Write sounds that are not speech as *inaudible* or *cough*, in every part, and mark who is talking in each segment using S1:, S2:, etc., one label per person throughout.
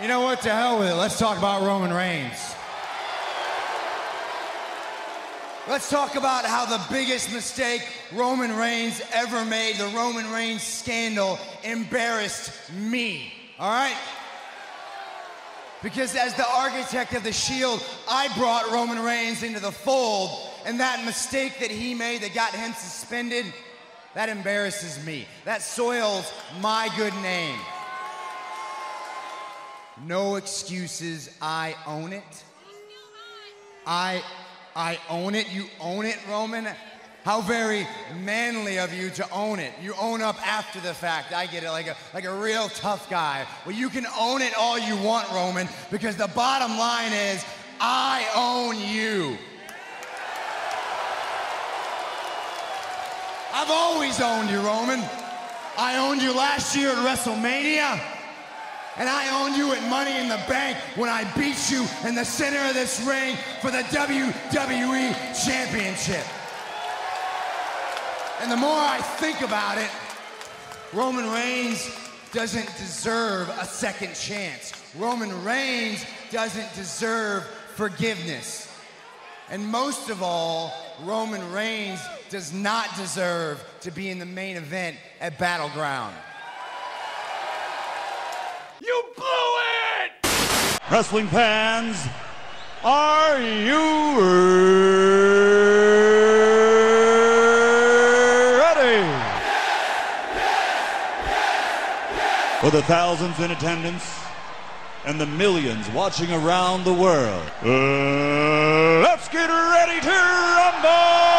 S1: You know what? To hell with it. Let's talk about Roman Reigns. Let's talk about how the biggest mistake Roman Reigns ever made, the Roman Reigns scandal, embarrassed me. All right? Because as the architect of the Shield, I brought Roman Reigns into the fold, and that mistake that he made that got him suspended, that embarrasses me. That soils my good name. No excuses. I own it. I I own it. You own it, Roman. How very manly of you to own it. You own up after the fact. I get it, like a, like a real tough guy. Well, you can own it all you want, Roman, because the bottom line is I own you. I've always owned you, Roman. I owned you last year at WrestleMania. And I owned you at Money in the Bank when I beat you in the center of this ring for the WWE Championship. And the more I think about it, Roman Reigns doesn't deserve a second chance. Roman Reigns doesn't deserve forgiveness. And most of all, Roman Reigns does not deserve to be in the main event at Battleground.
S2: You blew it!
S3: Wrestling fans, are you ready? For the thousands in attendance and the millions watching around the world, uh, let's get ready to rumble!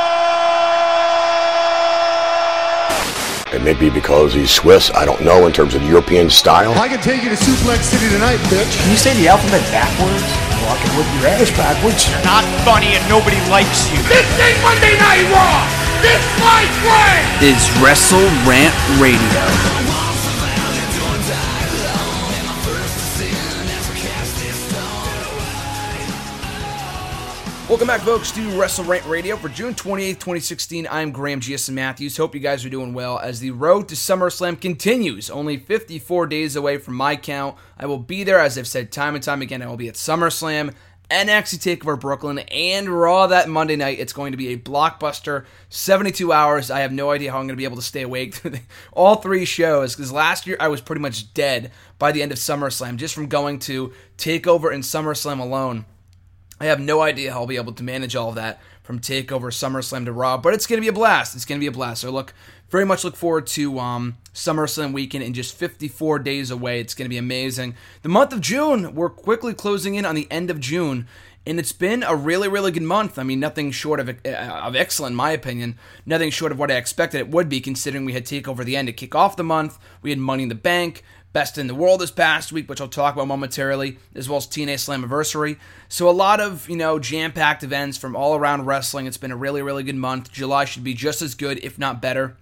S4: It may be because he's Swiss. I don't know in terms of European style.
S5: I can take you to Suplex City tonight, bitch.
S6: Can you say the alphabet backwards? Walking with your ass backwards.
S7: You're not funny and nobody likes you.
S2: This ain't Monday Night Raw! This my friend!
S8: Is Wrestle Rant Radio.
S9: Welcome back, folks, to Wrestle Rant Radio for June 28th, 2016. I'm Graham GSM Matthews. Hope you guys are doing well as the road to SummerSlam continues. Only 54 days away from my count. I will be there, as I've said time and time again. I will be at SummerSlam, NXT TakeOver Brooklyn, and Raw that Monday night. It's going to be a blockbuster 72 hours. I have no idea how I'm going to be able to stay awake *laughs* through all three shows because last year I was pretty much dead by the end of SummerSlam just from going to TakeOver and SummerSlam alone. I have no idea how I'll be able to manage all of that from Takeover, SummerSlam to Raw, but it's going to be a blast. It's going to be a blast. So look, very much look forward to um, SummerSlam weekend in just 54 days away. It's going to be amazing. The month of June, we're quickly closing in on the end of June, and it's been a really, really good month. I mean, nothing short of, uh, of excellent, in my opinion. Nothing short of what I expected it would be, considering we had Takeover the end to kick off the month. We had Money in the Bank. Best in the World this past week, which I'll talk about momentarily, as well as TNA Slammiversary. So a lot of, you know, jam-packed events from all around wrestling. It's been a really, really good month. July should be just as good, if not better.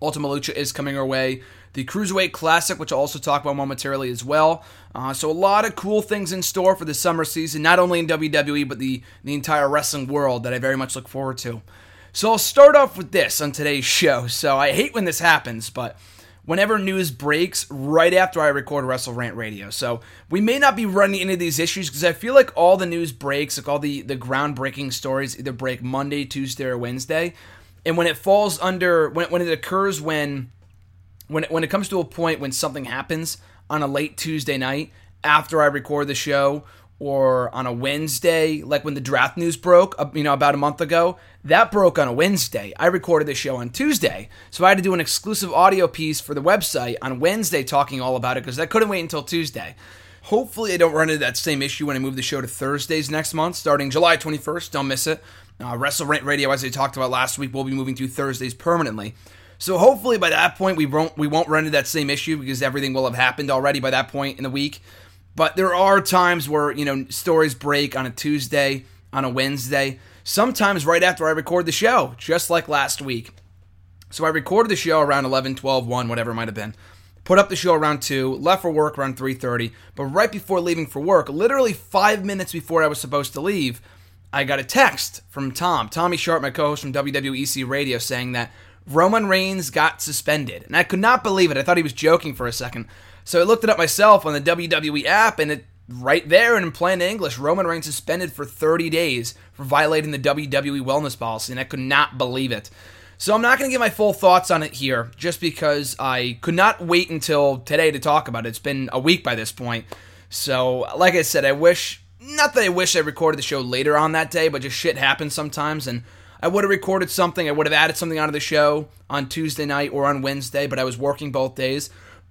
S9: Ultima Lucha is coming our way. The Cruiserweight Classic, which I'll also talk about momentarily as well. Uh, so a lot of cool things in store for the summer season, not only in WWE, but the, the entire wrestling world that I very much look forward to. So I'll start off with this on today's show. So I hate when this happens, but whenever news breaks right after I record Wrestle Rant Radio. So we may not be running into these issues because I feel like all the news breaks, like all the, the groundbreaking stories, either break Monday, Tuesday, or Wednesday. And when it falls under, when, when it occurs when, when it, when it comes to a point when something happens on a late Tuesday night after I record the show, or on a Wednesday, like when the draft news broke, uh, you know, about a month ago, that broke on a Wednesday. I recorded the show on Tuesday, so I had to do an exclusive audio piece for the website on Wednesday talking all about it because I couldn't wait until Tuesday. Hopefully, I don't run into that same issue when I move the show to Thursdays next month, starting July 21st. Don't miss it. Uh, Wrestle Radio, as I talked about last week, will be moving to Thursdays permanently. So hopefully by that point we won't we won't run into that same issue because everything will have happened already by that point in the week. But there are times where, you know, stories break on a Tuesday, on a Wednesday, sometimes right after I record the show, just like last week. So I recorded the show around 11, 12, 1, whatever it might have been. Put up the show around 2, left for work around 3:30, but right before leaving for work, literally 5 minutes before I was supposed to leave, I got a text from Tom, Tommy Sharp, my co-host from WWEC Radio saying that Roman Reigns got suspended. And I could not believe it. I thought he was joking for a second. So I looked it up myself on the WWE app, and it right there and in plain English, Roman Reigns suspended for 30 days for violating the WWE wellness policy, and I could not believe it. So I'm not going to give my full thoughts on it here, just because I could not wait until today to talk about it. It's been a week by this point. So, like I said, I wish, not that I wish I recorded the show later on that day, but just shit happens sometimes, and I would have recorded something, I would have added something onto the show on Tuesday night or on Wednesday, but I was working both days. *clears throat*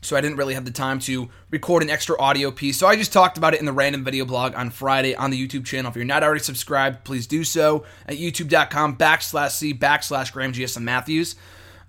S9: so I didn't really have the time to record an extra audio piece. So I just talked about it in the random video blog on Friday on the YouTube channel. If you're not already subscribed, please do so at youtube.com backslash c backslash Graham GSM Matthews.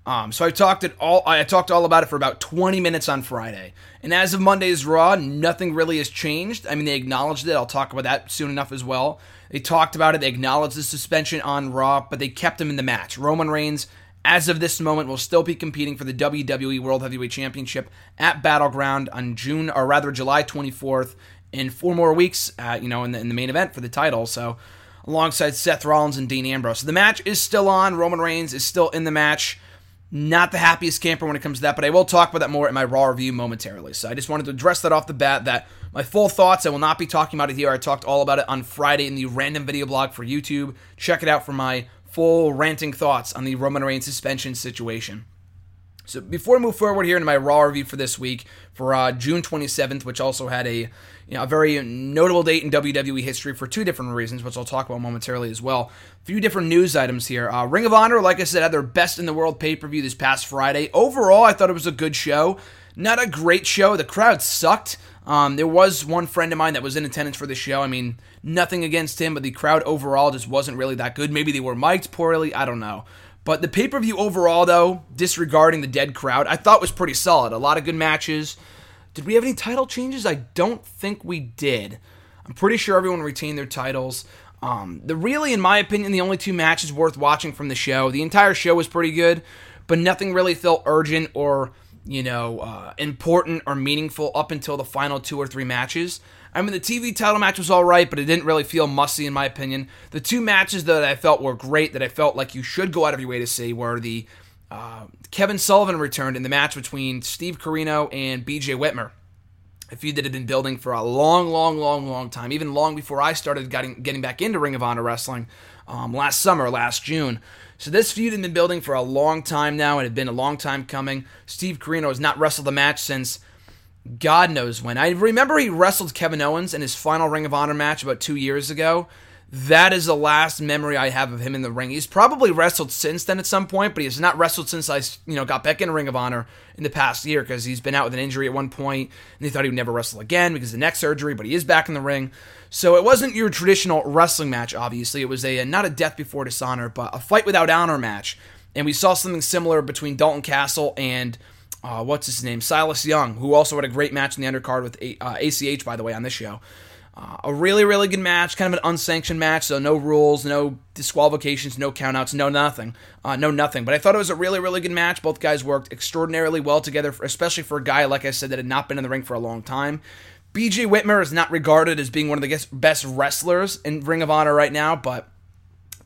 S9: Um, so I talked it all. I talked all about it for about 20 minutes on Friday, and as of Monday's Raw, nothing really has changed. I mean, they acknowledged it. I'll talk about that soon enough as well. They talked about it. They acknowledged the suspension on Raw, but they kept him in the match. Roman Reigns as of this moment, will still be competing for the WWE World Heavyweight Championship at Battleground on June, or rather July 24th, in four more weeks. Uh, you know, in the, in the main event for the title. So, alongside Seth Rollins and Dean Ambrose, the match is still on. Roman Reigns is still in the match. Not the happiest camper when it comes to that, but I will talk about that more in my Raw review momentarily. So I just wanted to address that off the bat. That my full thoughts, I will not be talking about it here. I talked all about it on Friday in the random video blog for YouTube. Check it out for my full ranting thoughts on the Roman Reigns suspension situation. So before I move forward here into my Raw review for this week, for uh, June 27th, which also had a you know a very notable date in WWE history for two different reasons, which I'll talk about momentarily as well. A few different news items here. Uh, Ring of Honor, like I said, had their best in the world pay per view this past Friday. Overall, I thought it was a good show. Not a great show. The crowd sucked. Um, there was one friend of mine that was in attendance for the show. I mean, nothing against him, but the crowd overall just wasn't really that good. Maybe they were mic'd poorly. I don't know. But the pay per view overall, though, disregarding the dead crowd, I thought was pretty solid. A lot of good matches. Did we have any title changes? I don't think we did. I'm pretty sure everyone retained their titles. Um, the really, in my opinion, the only two matches worth watching from the show. The entire show was pretty good, but nothing really felt urgent or you know, uh, important or meaningful up until the final two or three matches. I mean, the TV title match was all right, but it didn't really feel musty in my opinion. The two matches that I felt were great, that I felt like you should go out of your way to see, were the uh, Kevin Sullivan returned in the match between Steve Corino and BJ Whitmer. A feud that had been building for a long, long, long, long time, even long before I started getting, getting back into Ring of Honor wrestling um, last summer, last June. So this feud had been building for a long time now. It had been a long time coming. Steve Corino has not wrestled the match since God knows when. I remember he wrestled Kevin Owens in his final Ring of Honor match about two years ago. That is the last memory I have of him in the ring. He's probably wrestled since then at some point, but he has not wrestled since I, you know, got back in Ring of Honor in the past year because he's been out with an injury at one point, and they thought he would never wrestle again because of the neck surgery. But he is back in the ring, so it wasn't your traditional wrestling match. Obviously, it was a not a death before dishonor, but a fight without honor match, and we saw something similar between Dalton Castle and. Uh, what's his name? Silas Young, who also had a great match in the undercard with a- uh, ACH, by the way, on this show. Uh, a really, really good match, kind of an unsanctioned match, so no rules, no disqualifications, no countouts, no nothing, uh, no nothing. But I thought it was a really, really good match. Both guys worked extraordinarily well together, especially for a guy like I said that had not been in the ring for a long time. BJ Whitmer is not regarded as being one of the best wrestlers in Ring of Honor right now, but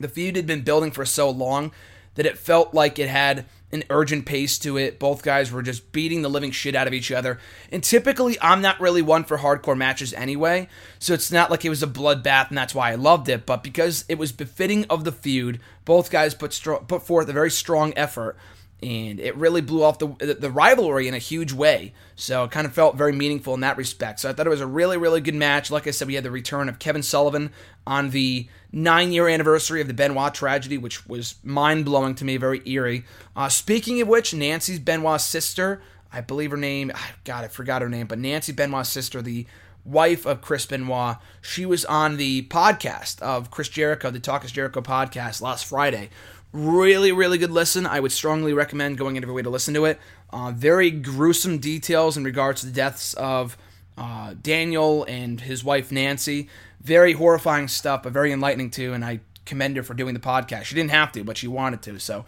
S9: the feud had been building for so long that it felt like it had an urgent pace to it. Both guys were just beating the living shit out of each other. And typically, I'm not really one for hardcore matches anyway, so it's not like it was a bloodbath, and that's why I loved it. But because it was befitting of the feud, both guys put stro- put forth a very strong effort and it really blew off the the rivalry in a huge way. So it kind of felt very meaningful in that respect. So I thought it was a really really good match. Like I said, we had the return of Kevin Sullivan on the nine year anniversary of the Benoit tragedy, which was mind blowing to me, very eerie. Uh, speaking of which, Nancy's Benoit's sister, I believe her name, God, I forgot her name, but Nancy Benoit's sister, the wife of Chris Benoit, she was on the podcast of Chris Jericho, the Talk is Jericho podcast last Friday, Really, really good listen. I would strongly recommend going of your way to listen to it. Uh, very gruesome details in regards to the deaths of uh, Daniel and his wife Nancy. Very horrifying stuff, but very enlightening too. And I commend her for doing the podcast. She didn't have to, but she wanted to. So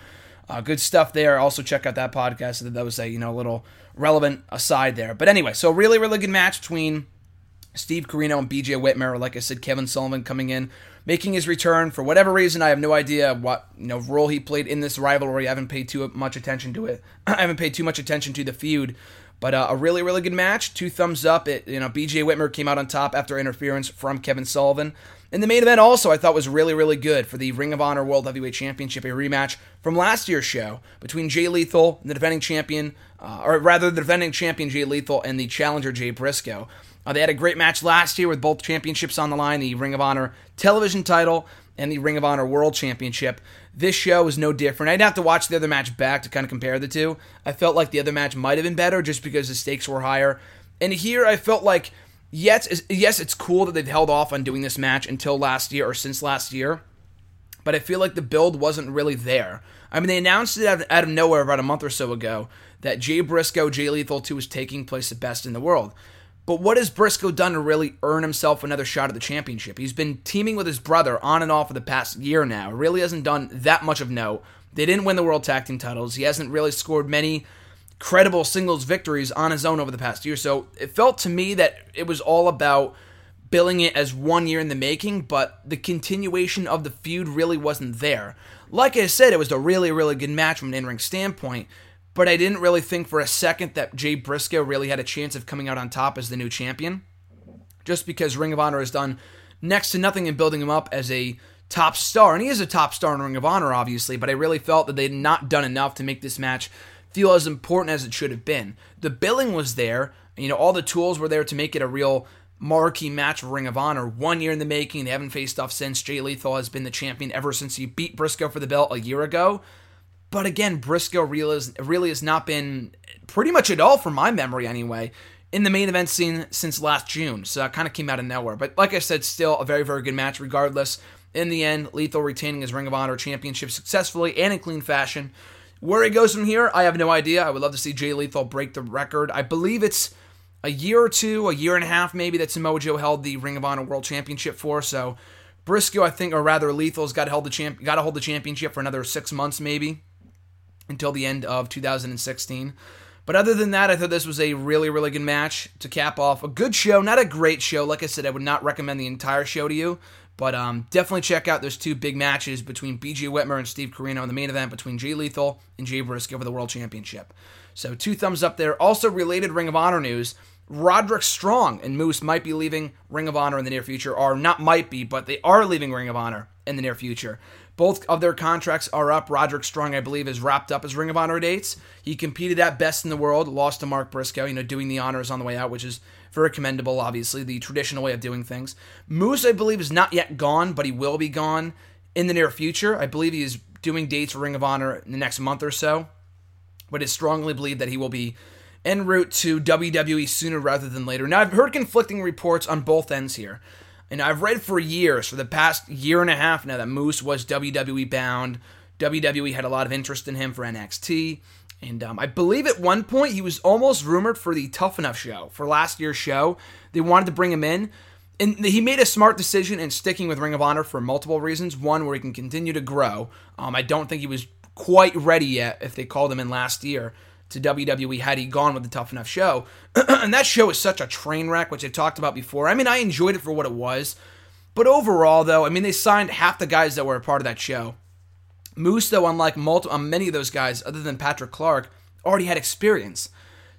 S9: uh, good stuff there. Also check out that podcast. That was a you know a little relevant aside there. But anyway, so really, really good match between Steve Corino and BJ Whitmer. Like I said, Kevin Sullivan coming in making his return for whatever reason. I have no idea what you know role he played in this rivalry. I haven't paid too much attention to it. *clears throat* I haven't paid too much attention to the feud, But uh, a really, really good match. Two thumbs up. It, you know, BJ Whitmer came out on top after interference from Kevin Sullivan. And the main event also I thought was really, really good for the Ring of Honor World Heavyweight Championship, a rematch from last year's show between Jay Lethal and the defending champion, uh, or rather the defending champion Jay Lethal and the challenger Jay Briscoe. Uh, they had a great match last year with both championships on the line, the Ring of Honor television title and the Ring of Honor World Championship. This show was no different. I'd have to watch the other match back to kind of compare the two. I felt like the other match might have been better just because the stakes were higher. And here I felt like, yes, yes, it's cool that they've held off on doing this match until last year or since last year, but I feel like the build wasn't really there. I mean, they announced it out of, out of nowhere about a month or so ago that Jay Briscoe, Jay Lethal 2 was taking place at best in the world. But what has Briscoe done to really earn himself another shot at the championship? He's been teaming with his brother on and off for the past year now. Really hasn't done that much of note. They didn't win the World Tag Team titles. He hasn't really scored many credible singles victories on his own over the past year. So it felt to me that it was all about billing it as one year in the making, but the continuation of the feud really wasn't there. Like I said, it was a really, really good match from an in ring standpoint, but I didn't really think for a second that Jay Briscoe really had a chance of coming out on top as the new champion. Just because Ring of Honor has done next to nothing in building him up as a top star, and he is a top star in Ring of Honor, obviously, but I really felt that they had not done enough to make this match feel as important as it should have been. The billing was there, you know, all the tools were there to make it a real marquee match for Ring of Honor. One year in the making, they haven't faced off since. Jay Lethal has been the champion ever since he beat Briscoe for the belt a year ago. But again, Briscoe really, really has not been pretty much at all, from my memory anyway, in the main event scene since last June. So that kind of came out of nowhere. But like I said, still a very, very good match regardless. In the end, Lethal retaining his Ring of Honor championship successfully and in clean fashion. Where he goes from here, I have no idea. I would love to see Jay Lethal break the record. I believe it's a year or two, a year and a half maybe that Samoa Joe held the Ring of Honor World Championship for. So Briscoe, I think, or rather Lethal's got to hold the champ, got to hold the championship for another six months maybe until the end of 2016. But other than that, I thought this was a really, really good match to cap off a good show. Not a great show. Like I said, I would not recommend the entire show to you, but um, definitely check out those two big matches between BJ Whitmer and Steve Corino in the main event between Jay Lethal and Jay Briscoe for the World Championship. So two thumbs up there. Also related Ring of Honor news. Roderick Strong and Moose might be leaving Ring of Honor in the near future, or not might be, but they are leaving Ring of Honor in the near future. Both of their contracts are up. Roderick Strong, I believe, is wrapped up his Ring of Honor dates. He competed at best in the world, lost to Mark Briscoe, you know, doing the honors on the way out, which is very commendable, obviously, the traditional way of doing things. Moose, I believe, is not yet gone, but he will be gone in the near future. I believe he is doing dates for Ring of Honor in the next month or so, but it's strongly believed that he will be en route to WWE sooner rather than later. Now, I've heard conflicting reports on both ends here. And I've read for years, for the past year and a half now, that Moose was WWE bound. WWE had a lot of interest in him for NXT. And um, I believe at one point he was almost rumored for the Tough Enough show, for last year's show. They wanted to bring him in. And he made a smart decision in sticking with Ring of Honor for multiple reasons. One, where he can continue to grow. Um, I don't think he was quite ready yet if they called him in last year to WWE had he gone with the Tough Enough show. *clears throat* and that show is such a train wreck, which I talked about before. I mean, I enjoyed it for what it was. But overall, though, I mean, they signed half the guys that were a part of that show. Moose, though, unlike multi- uh, many of those guys, other than Patrick Clark, already had experience.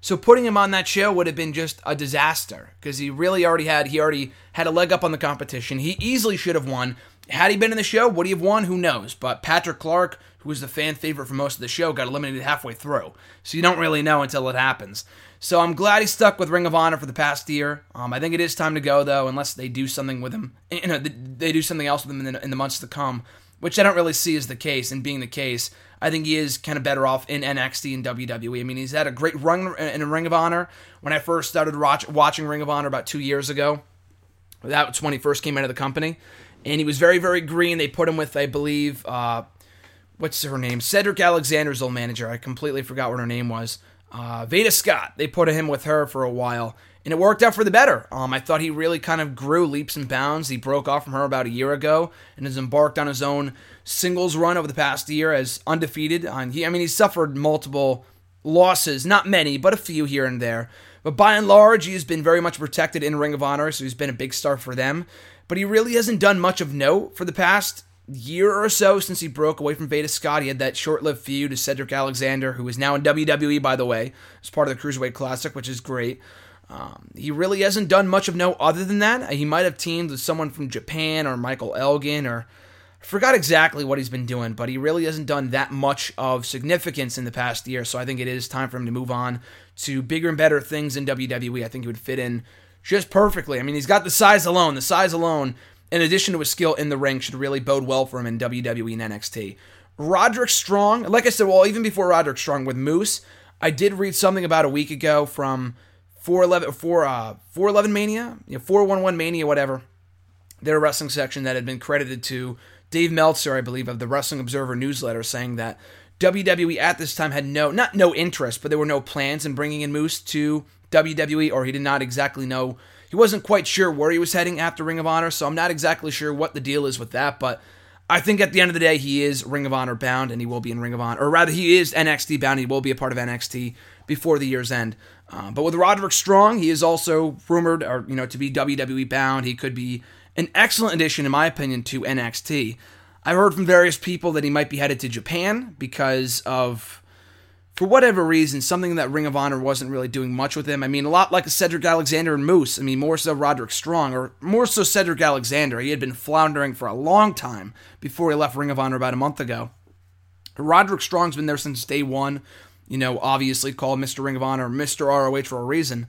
S9: So putting him on that show would have been just a disaster because he really already had he already had a leg up on the competition. He easily should have won. Had he been in the show, would he have won? Who knows? But Patrick Clark, who was the fan favorite for most of the show, got eliminated halfway through. So you don't really know until it happens. So I'm glad he stuck with Ring of Honor for the past year. Um, I think it is time to go though, unless they do something with him. *clears throat* You know, they do something else with him in the, in the months to come, which I don't really see as the case. And being the case, I think he is kind of better off in NXT and WWE. I mean, he's had a great run in Ring of Honor. When I first started watch, watching Ring of Honor about two years ago, that when he first came out of the company and he was very, very green. They put him with, I believe, uh, what's her name? Cedric Alexander's old manager. I completely forgot what her name was. Uh, Veda Scott. They put him with her for a while, and it worked out for the better. Um, I thought he really kind of grew leaps and bounds. He broke off from her about a year ago and has embarked on his own singles run over the past year as undefeated. On he, I mean, he suffered multiple losses, not many, but a few here and there. But by and large, he has been very much protected in Ring of Honor, so he's been a big star for them but he really hasn't done much of note for the past year or so since he broke away from Veda Scott. He had that short lived feud with Cedric Alexander, who is now in WWE, by the way, as part of the Cruiserweight Classic, which is great. Um, he really hasn't done much of note other than that. He might have teamed with someone from Japan or Michael Elgin or I forgot exactly what he's been doing, but he really hasn't done that much of significance in the past year. So I think it is time for him to move on to bigger and better things in WWE. I think he would fit in just perfectly. I mean, he's got the size alone. The size alone, in addition to his skill in the ring, should really bode well for him in WWE and NXT. Roderick Strong, like I said, well, even before Roderick Strong with Moose, I did read something about a week ago from 411, 4, uh, 411 Mania, you know, 411 Mania, whatever, their wrestling section that had been credited to Dave Meltzer, I believe, of the Wrestling Observer newsletter, saying that WWE at this time had no, not no interest, but there were no plans in bringing in Moose to WWE, or he did not exactly know. He wasn't quite sure where he was heading after Ring of Honor, so I'm not exactly sure what the deal is with that, but I think at the end of the day, he is Ring of Honor bound, and he will be in Ring of Honor, or rather, he is NXT bound. He will be a part of NXT before the year's end. Uh, but with Roderick Strong, he is also rumored, or you know, to be WWE bound. He could be an excellent addition, in my opinion, to NXT. I've heard from various people that he might be headed to Japan because of, for whatever reason, something that Ring of Honor wasn't really doing much with him. I mean, a lot like Cedric Alexander and Moose. I mean, more so Roderick Strong, or more so Cedric Alexander. He had been floundering for a long time before he left Ring of Honor about a month ago. Roderick Strong's been there since day one. You know, obviously called Mr. Ring of Honor, Mr. ROH for a reason.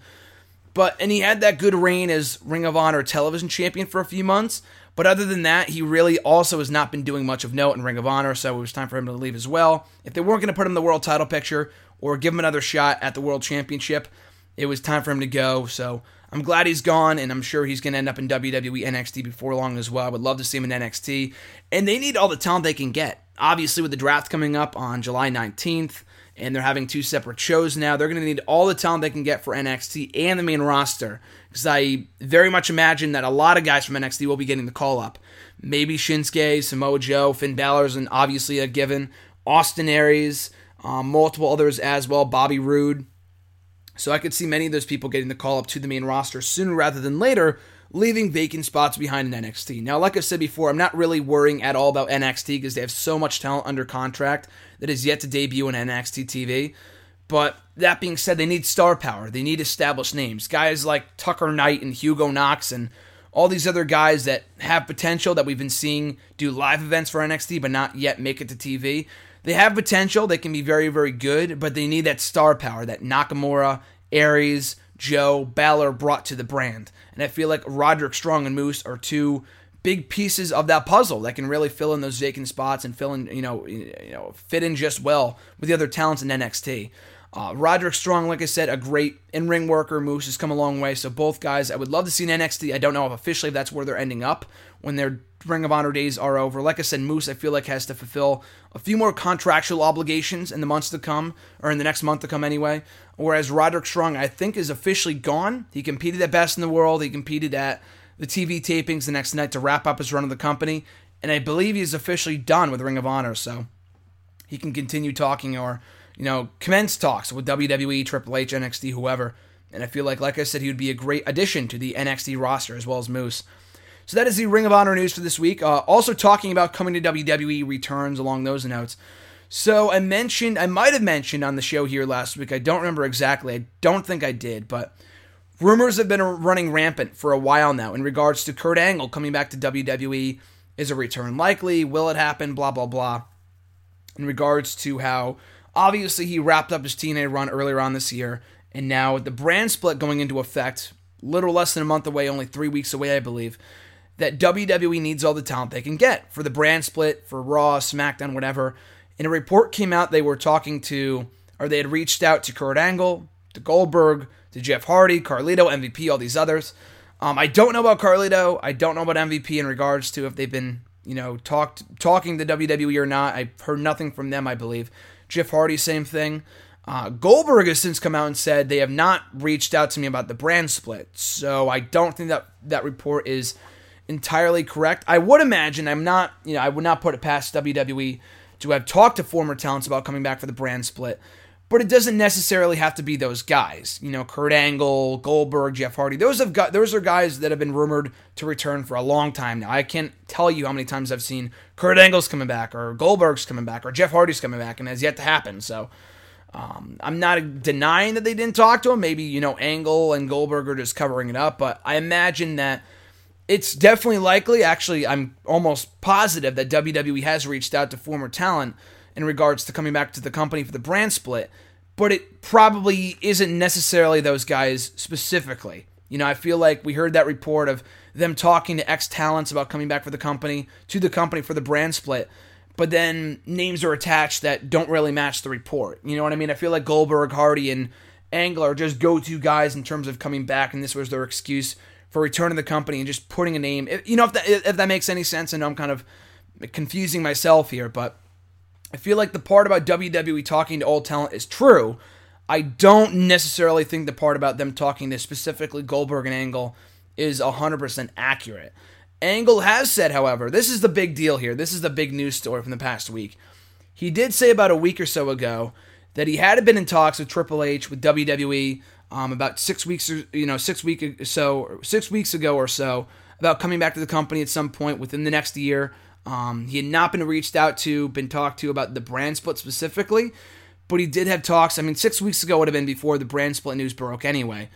S9: But and he had that good reign as Ring of Honor television champion for a few months. But other than that, he really also has not been doing much of note in Ring of Honor, so it was time for him to leave as well. If they weren't going to put him in the world title picture or give him another shot at the world championship, it was time for him to go. So I'm glad he's gone, and I'm sure he's going to end up in WWE NXT before long as well. I would love to see him in NXT. And they need all the talent they can get. Obviously, with the draft coming up on July 19th, and they're having two separate shows now. They're going to need all the talent they can get for NXT and the main roster because I very much imagine that a lot of guys from NXT will be getting the call up. Maybe Shinsuke, Samoa Joe, Finn Balor's, and obviously a given. Austin Aries, um, multiple others as well, Bobby Roode. So I could see many of those people getting the call up to the main roster sooner rather than later leaving vacant spots behind in NXT. Now, like I said before, I'm not really worrying at all about NXT because they have so much talent under contract that is yet to debut on NXT TV. But that being said, they need star power. They need established names. Guys like Tucker Knight and Hugo Knox and all these other guys that have potential that we've been seeing do live events for NXT but not yet make it to TV. They have potential. They can be very, very good, but they need that star power that Nakamura, Aries, Joe, Balor brought to the brand. And I feel like Roderick Strong and Moose are two big pieces of that puzzle that can really fill in those vacant spots and fill in, you know, you know, fit in just well with the other talents in NXT. Uh, Roderick Strong, like I said, a great in-ring worker. Moose has come a long way. So both guys, I would love to see in NXT. I don't know if officially that's where they're ending up when their Ring of Honor days are over. Like I said, Moose, I feel like has to fulfill a few more contractual obligations in the months to come, or in the next month to come anyway. Whereas Roderick Strong, I think, is officially gone. He competed at Best in the World. He competed at the TV tapings the next night to wrap up his run of the company. And I believe he's officially done with Ring of Honor, so he can continue talking or, you know, commence talks with WWE, Triple H, NXT, whoever. And I feel like, like I said, he would be a great addition to the NXT roster as well as Moose. So that is the Ring of Honor news for this week. Uh, also talking about coming to WWE returns along those notes. So I mentioned, I might have mentioned on the show here last week. I don't remember exactly. I don't think I did, but Rumors have been running rampant for a while now in regards to Kurt Angle coming back to WWE. Is a return likely? Will it happen? Blah, blah, blah. In regards to how obviously he wrapped up his TNA run earlier on this year, and now with the brand split going into effect, little less than a month away, only three weeks away, I believe, that WWE needs all the talent they can get for the brand split, for Raw, SmackDown, whatever. And a report came out they were talking to, or they had reached out to Kurt Angle, to Goldberg, to Jeff Hardy, Carlito, MVP, all these others. Um, I don't know about Carlito. I don't know about MVP in regards to if they've been, you know, talked talking to WWE or not. I've heard nothing from them. I believe Jeff Hardy, same thing. Uh, Goldberg has since come out and said they have not reached out to me about the brand split. So I don't think that that report is entirely correct. I would imagine I'm not, you know, I would not put it past WWE to have talked to former talents about coming back for the brand split. But it doesn't necessarily have to be those guys. You know, Kurt Angle, Goldberg, Jeff Hardy. Those have got those are guys that have been rumored to return for a long time now. I can't tell you how many times I've seen Kurt Angle's coming back, or Goldberg's coming back, or Jeff Hardy's coming back, and has yet to happen. So. Um, I'm not denying that they didn't talk to him. Maybe, you know, Angle and Goldberg are just covering it up, but I imagine that it's definitely likely. Actually, I'm almost positive that WWE has reached out to former talent in regards to coming back to the company for the brand split, but it probably isn't necessarily those guys specifically. You know, I feel like we heard that report of them talking to ex talents about coming back for the company, to the company for the brand split, but then names are attached that don't really match the report. You know what I mean? I feel like Goldberg, Hardy, and Angle are just go to guys in terms of coming back, and this was their excuse for returning the company and just putting a name. You know, if that, if that makes any sense, and I'm kind of confusing myself here, but I feel like the part about WWE talking to old talent is true. I don't necessarily think the part about them talking to specifically Goldberg and Angle is 100% accurate. Angle has said, however, this is the big deal here. This is the big news story from the past week. He did say about a week or so ago that he had been in talks with Triple H with WWE um, about six weeks, or, you know, six week or so, six weeks ago or so, about coming back to the company at some point within the next year. Um, he had not been reached out to, been talked to about the brand split specifically, but he did have talks. I mean, six weeks ago would have been before the brand split news broke anyway.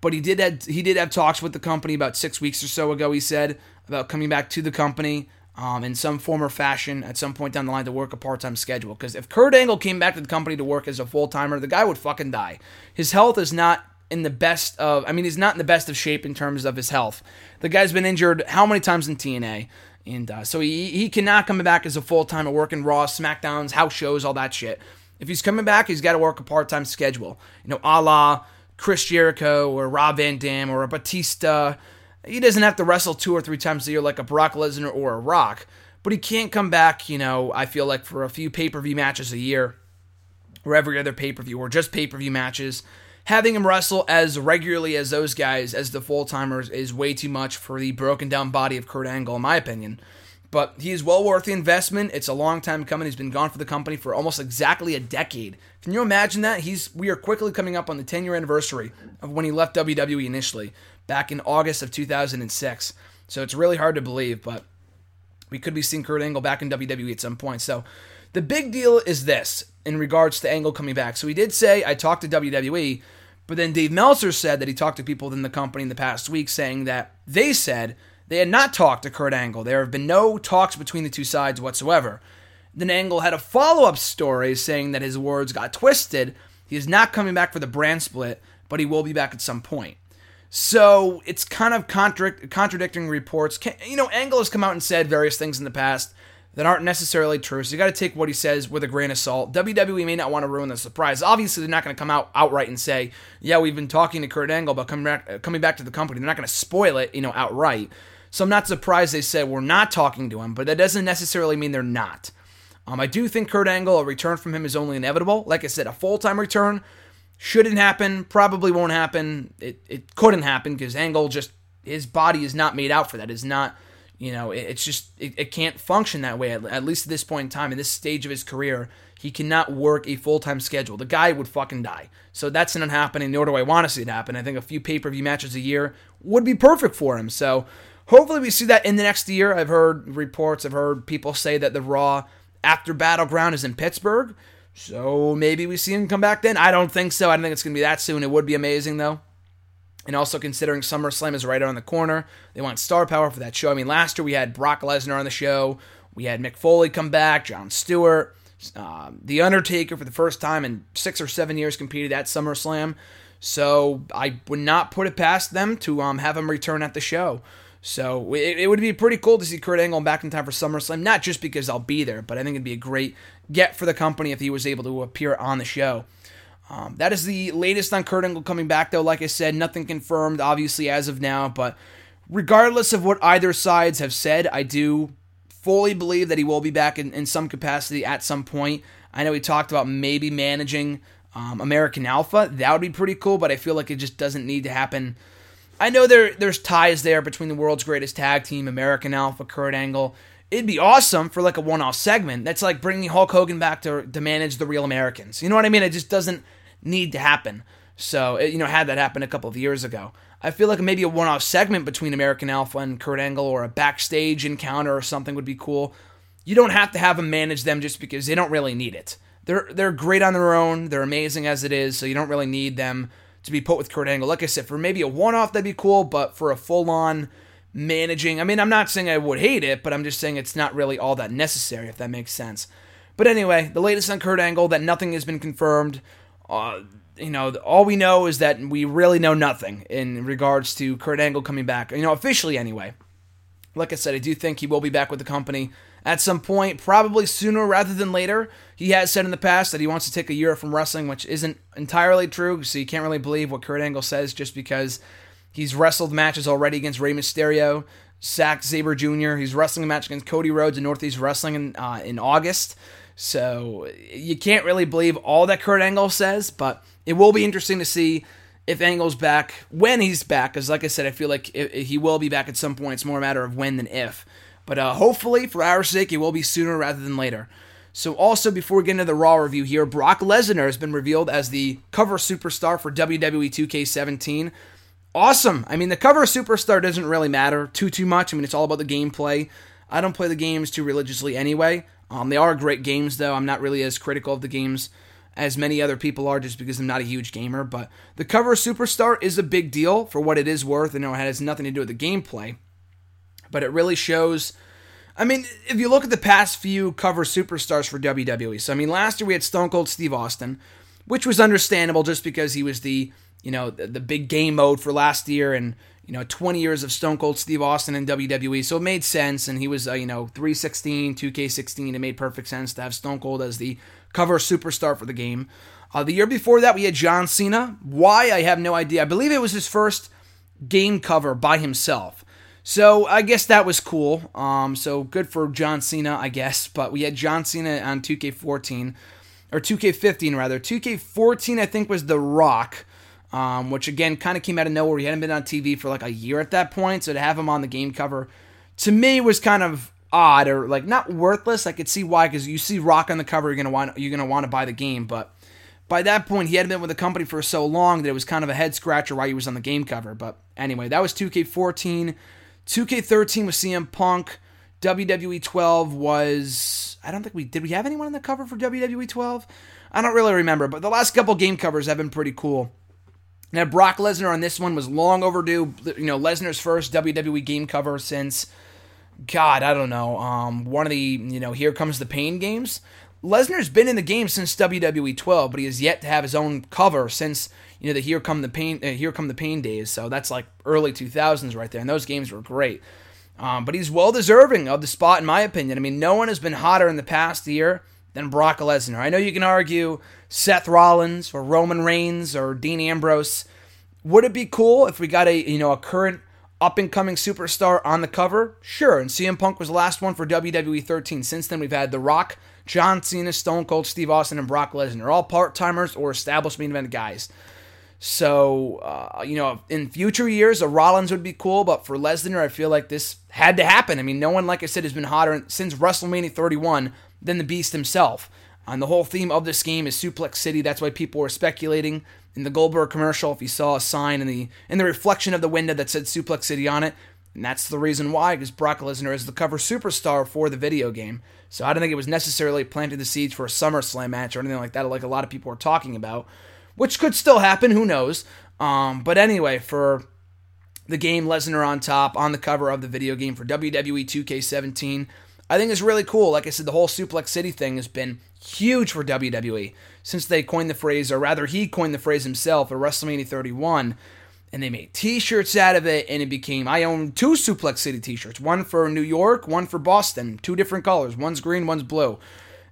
S9: But he did have he did have talks with the company about six weeks or so ago. He said about coming back to the company um, in some form or fashion at some point down the line to work a part time schedule. Because if Kurt Angle came back to the company to work as a full timer, the guy would fucking die. His health is not in the best of. I mean, he's not in the best of shape in terms of his health. The guy's been injured how many times in TNA? And uh, so he, he cannot come back as a full timer working Raw, SmackDowns, house shows, all that shit. If he's coming back, he's got to work a part time schedule. You know, a la Chris Jericho or Rob Van Dam or a Batista. He doesn't have to wrestle two or three times a year like a Brock Lesnar or a Rock, but he can't come back, you know, I feel like for a few pay per view matches a year or every other pay per view or just pay per view matches. Having him wrestle as regularly as those guys, as the full timers, is way too much for the broken down body of Kurt Angle, in my opinion. But he is well worth the investment. It's a long time coming. He's been gone for the company for almost exactly a decade. Can you imagine that? He's we are quickly coming up on the 10 year anniversary of when he left WWE initially, back in August of 2006. So it's really hard to believe, but we could be seeing Kurt Angle back in WWE at some point. So the big deal is this in regards to Angle coming back. So he did say, I talked to WWE, but then Dave Meltzer said that he talked to people within the company in the past week saying that they said they had not talked to Kurt Angle. There have been no talks between the two sides whatsoever. Then Angle had a follow up story saying that his words got twisted. He is not coming back for the brand split, but he will be back at some point. So it's kind of contradict- contradicting reports. Can, You know, Angle has come out and said various things in the past that aren't necessarily true. So you got to take what he says with a grain of salt. WWE may not want to ruin the surprise. Obviously, they're not going to come out outright and say, "Yeah, we've been talking to Kurt Angle about coming back, uh, coming back to the company." They're not going to spoil it, you know, outright. So I'm not surprised they said we're not talking to him, but that doesn't necessarily mean they're not. Um, I do think Kurt Angle, a return from him is only inevitable. Like I said, a full time return shouldn't happen, probably won't happen. It, it couldn't happen because Angle just, his body is not made out for that. Is not you know, it, it's just it, it, can't function that way. At, at, least at this point in time, in this stage of his career, he cannot work a full time schedule. The guy would fucking die. So that's not happening. Nor do I want to see it happen. I think a few pay per view matches a year would be perfect for him. So hopefully we see that in the next year. I've heard reports. I've heard people say that the Raw after Battleground is in Pittsburgh. So maybe we see him come back then. I don't think so. I don't think it's going to be that soon. It would be amazing though. And also considering SummerSlam is right around the corner, they want star power for that show. I mean, last year we had Brock Lesnar on the show, we had Mick Foley come back, Jon Stewart, um, The Undertaker for the first time in six or seven years competed at SummerSlam. So I would not put it past them to um, have him return at the show. So it, it, would be pretty cool to see Kurt Angle back in time for SummerSlam, not just because I'll be there, but I think it'd be a great get for the company if he was able to appear on the show. Um, that is the latest on Kurt Angle coming back, though. Like I said, nothing confirmed, obviously, as of now. But regardless of what either sides have said, I do fully believe that he will be back in, in some capacity at some point. I know he talked about maybe managing um, American Alpha. That would be pretty cool, but I feel like it just doesn't need to happen. I know there there's ties there between the world's greatest tag team, American Alpha, Kurt Angle. it'd be awesome for like a one-off segment. That's like bringing Hulk Hogan back to to manage the Real Americans. You know what I mean? It just doesn't need to happen. So it, you know, had that happen a couple of years ago. I feel like maybe a one-off segment between American Alpha and Kurt Angle, or a backstage encounter or something would be cool. You don't have to have them manage them just because they don't really need it. They're they're great on their own. They're amazing as it is, so you don't really need them to be put with Kurt Angle. Like I said, for maybe a one-off that'd be cool, but for a full-on managing, I mean, I'm not saying I would hate it, but I'm just saying it's not really all that necessary, if that makes sense. But anyway, the latest on Kurt Angle that nothing has been confirmed. Uh, you know, all we know is that we really know nothing in regards to Kurt Angle coming back. You know, officially anyway. Like I said, I do think he will be back with the company at some point, probably sooner rather than later. He has said in the past that he wants to take a year from wrestling, which isn't entirely true, so you can't really believe what Kurt Angle says just because he's wrestled matches already against Rey Mysterio, Zack Sabre Jr., he's wrestling a match against Cody Rhodes in Northeast Wrestling in, uh, in August. So you can't really believe all that Kurt Angle says, but it will be interesting to see if Angle's back when he's back. Because, like I said, I feel like he will be back at some point. It's more a matter of when than if. But uh, hopefully, for our sake, it will be sooner rather than later. So, also before we get into the Raw review here, Brock Lesnar has been revealed as the cover superstar for WWE 2K17. Awesome. I mean, the cover superstar doesn't really matter too too much. I mean, it's all about the gameplay. I don't play the games too religiously anyway. Um, they are great games, though. I'm not really as critical of the games as many other people are just because I'm not a huge gamer. But the cover of superstar is a big deal for what it is worth. I know it has nothing to do with the gameplay, but it really shows. I mean, if you look at the past few cover superstars for WWE, so I mean, last year we had Stone Cold Steve Austin, which was understandable just because he was the you know the, the big game mode for last year and you know 20 years of Stone Cold Steve Austin in WWE, so it made sense. And he was uh, you know 316, 2K16. It made perfect sense to have Stone Cold as the cover superstar for the game. Uh, the year before that, we had John Cena. Why I have no idea. I believe it was his first game cover by himself. So I guess that was cool. Um, so good for John Cena, I guess. But we had John Cena on 2K14 or 2K15 rather. 2K14 I think was The Rock um, which again kind of came out of nowhere. He hadn't been on TV for like a year at that point, so to have him on the game cover to me was kind of odd or like not worthless. I could see why because you see Rock on the cover, you're gonna want you're gonna want to buy the game, but by that point he hadn't been with the company for so long that it was kind of a head scratcher why he was on the game cover. But anyway, that was 2K14. 2K13 was CM Punk. WWE 12 was I don't think we did we have anyone on the cover for WWE 12? I don't really remember, but the last couple game covers have been pretty cool. Now, Brock Lesnar on this one was long overdue. You know, Lesnar's first WWE game cover since, God, I don't know, um, one of the, you know, Here Comes the Pain games. Lesnar's been in the game since WWE 12, but he has yet to have his own cover since, you know, the Here Come the Pain, uh, Here Come the Pain days. So that's like early 2000s right there, and those games were great. Um, but he's well deserving of the spot, in my opinion. I mean, no one has been hotter in the past year than Brock Lesnar. I know you can argue Seth Rollins or Roman Reigns or Dean Ambrose. Would it be cool if we got a you know a current up and coming superstar on the cover? Sure. And CM Punk was the last one for WWE 13. Since then, we've had The Rock, John Cena, Stone Cold Steve Austin, and Brock Lesnar, all part timers or established main event guys. So, uh, you know, in future years, a Rollins would be cool, but for Lesnar, I feel like this had to happen. I mean, no one, like I said, has been hotter since WrestleMania 31 than the Beast himself. And the whole theme of this game is Suplex City. That's why people were speculating in the Goldberg commercial. If you saw a sign in the in the reflection of the window that said Suplex City on it, and that's the reason why, because Brock Lesnar is the cover superstar for the video game. So I don't think it was necessarily planting the seeds for a SummerSlam match or anything like that, like a lot of people are talking about, which could still happen. Who knows? Um, but anyway, for the game, Lesnar on top on the cover of the video game for WWE 2K17. I think it's really cool. Like I said, the whole Suplex City thing has been huge for WWE since they coined the phrase, or rather, he coined the phrase himself at WrestleMania 31. And they made t shirts out of it, and it became I own two Suplex City t shirts one for New York, one for Boston, two different colors. One's green, one's blue.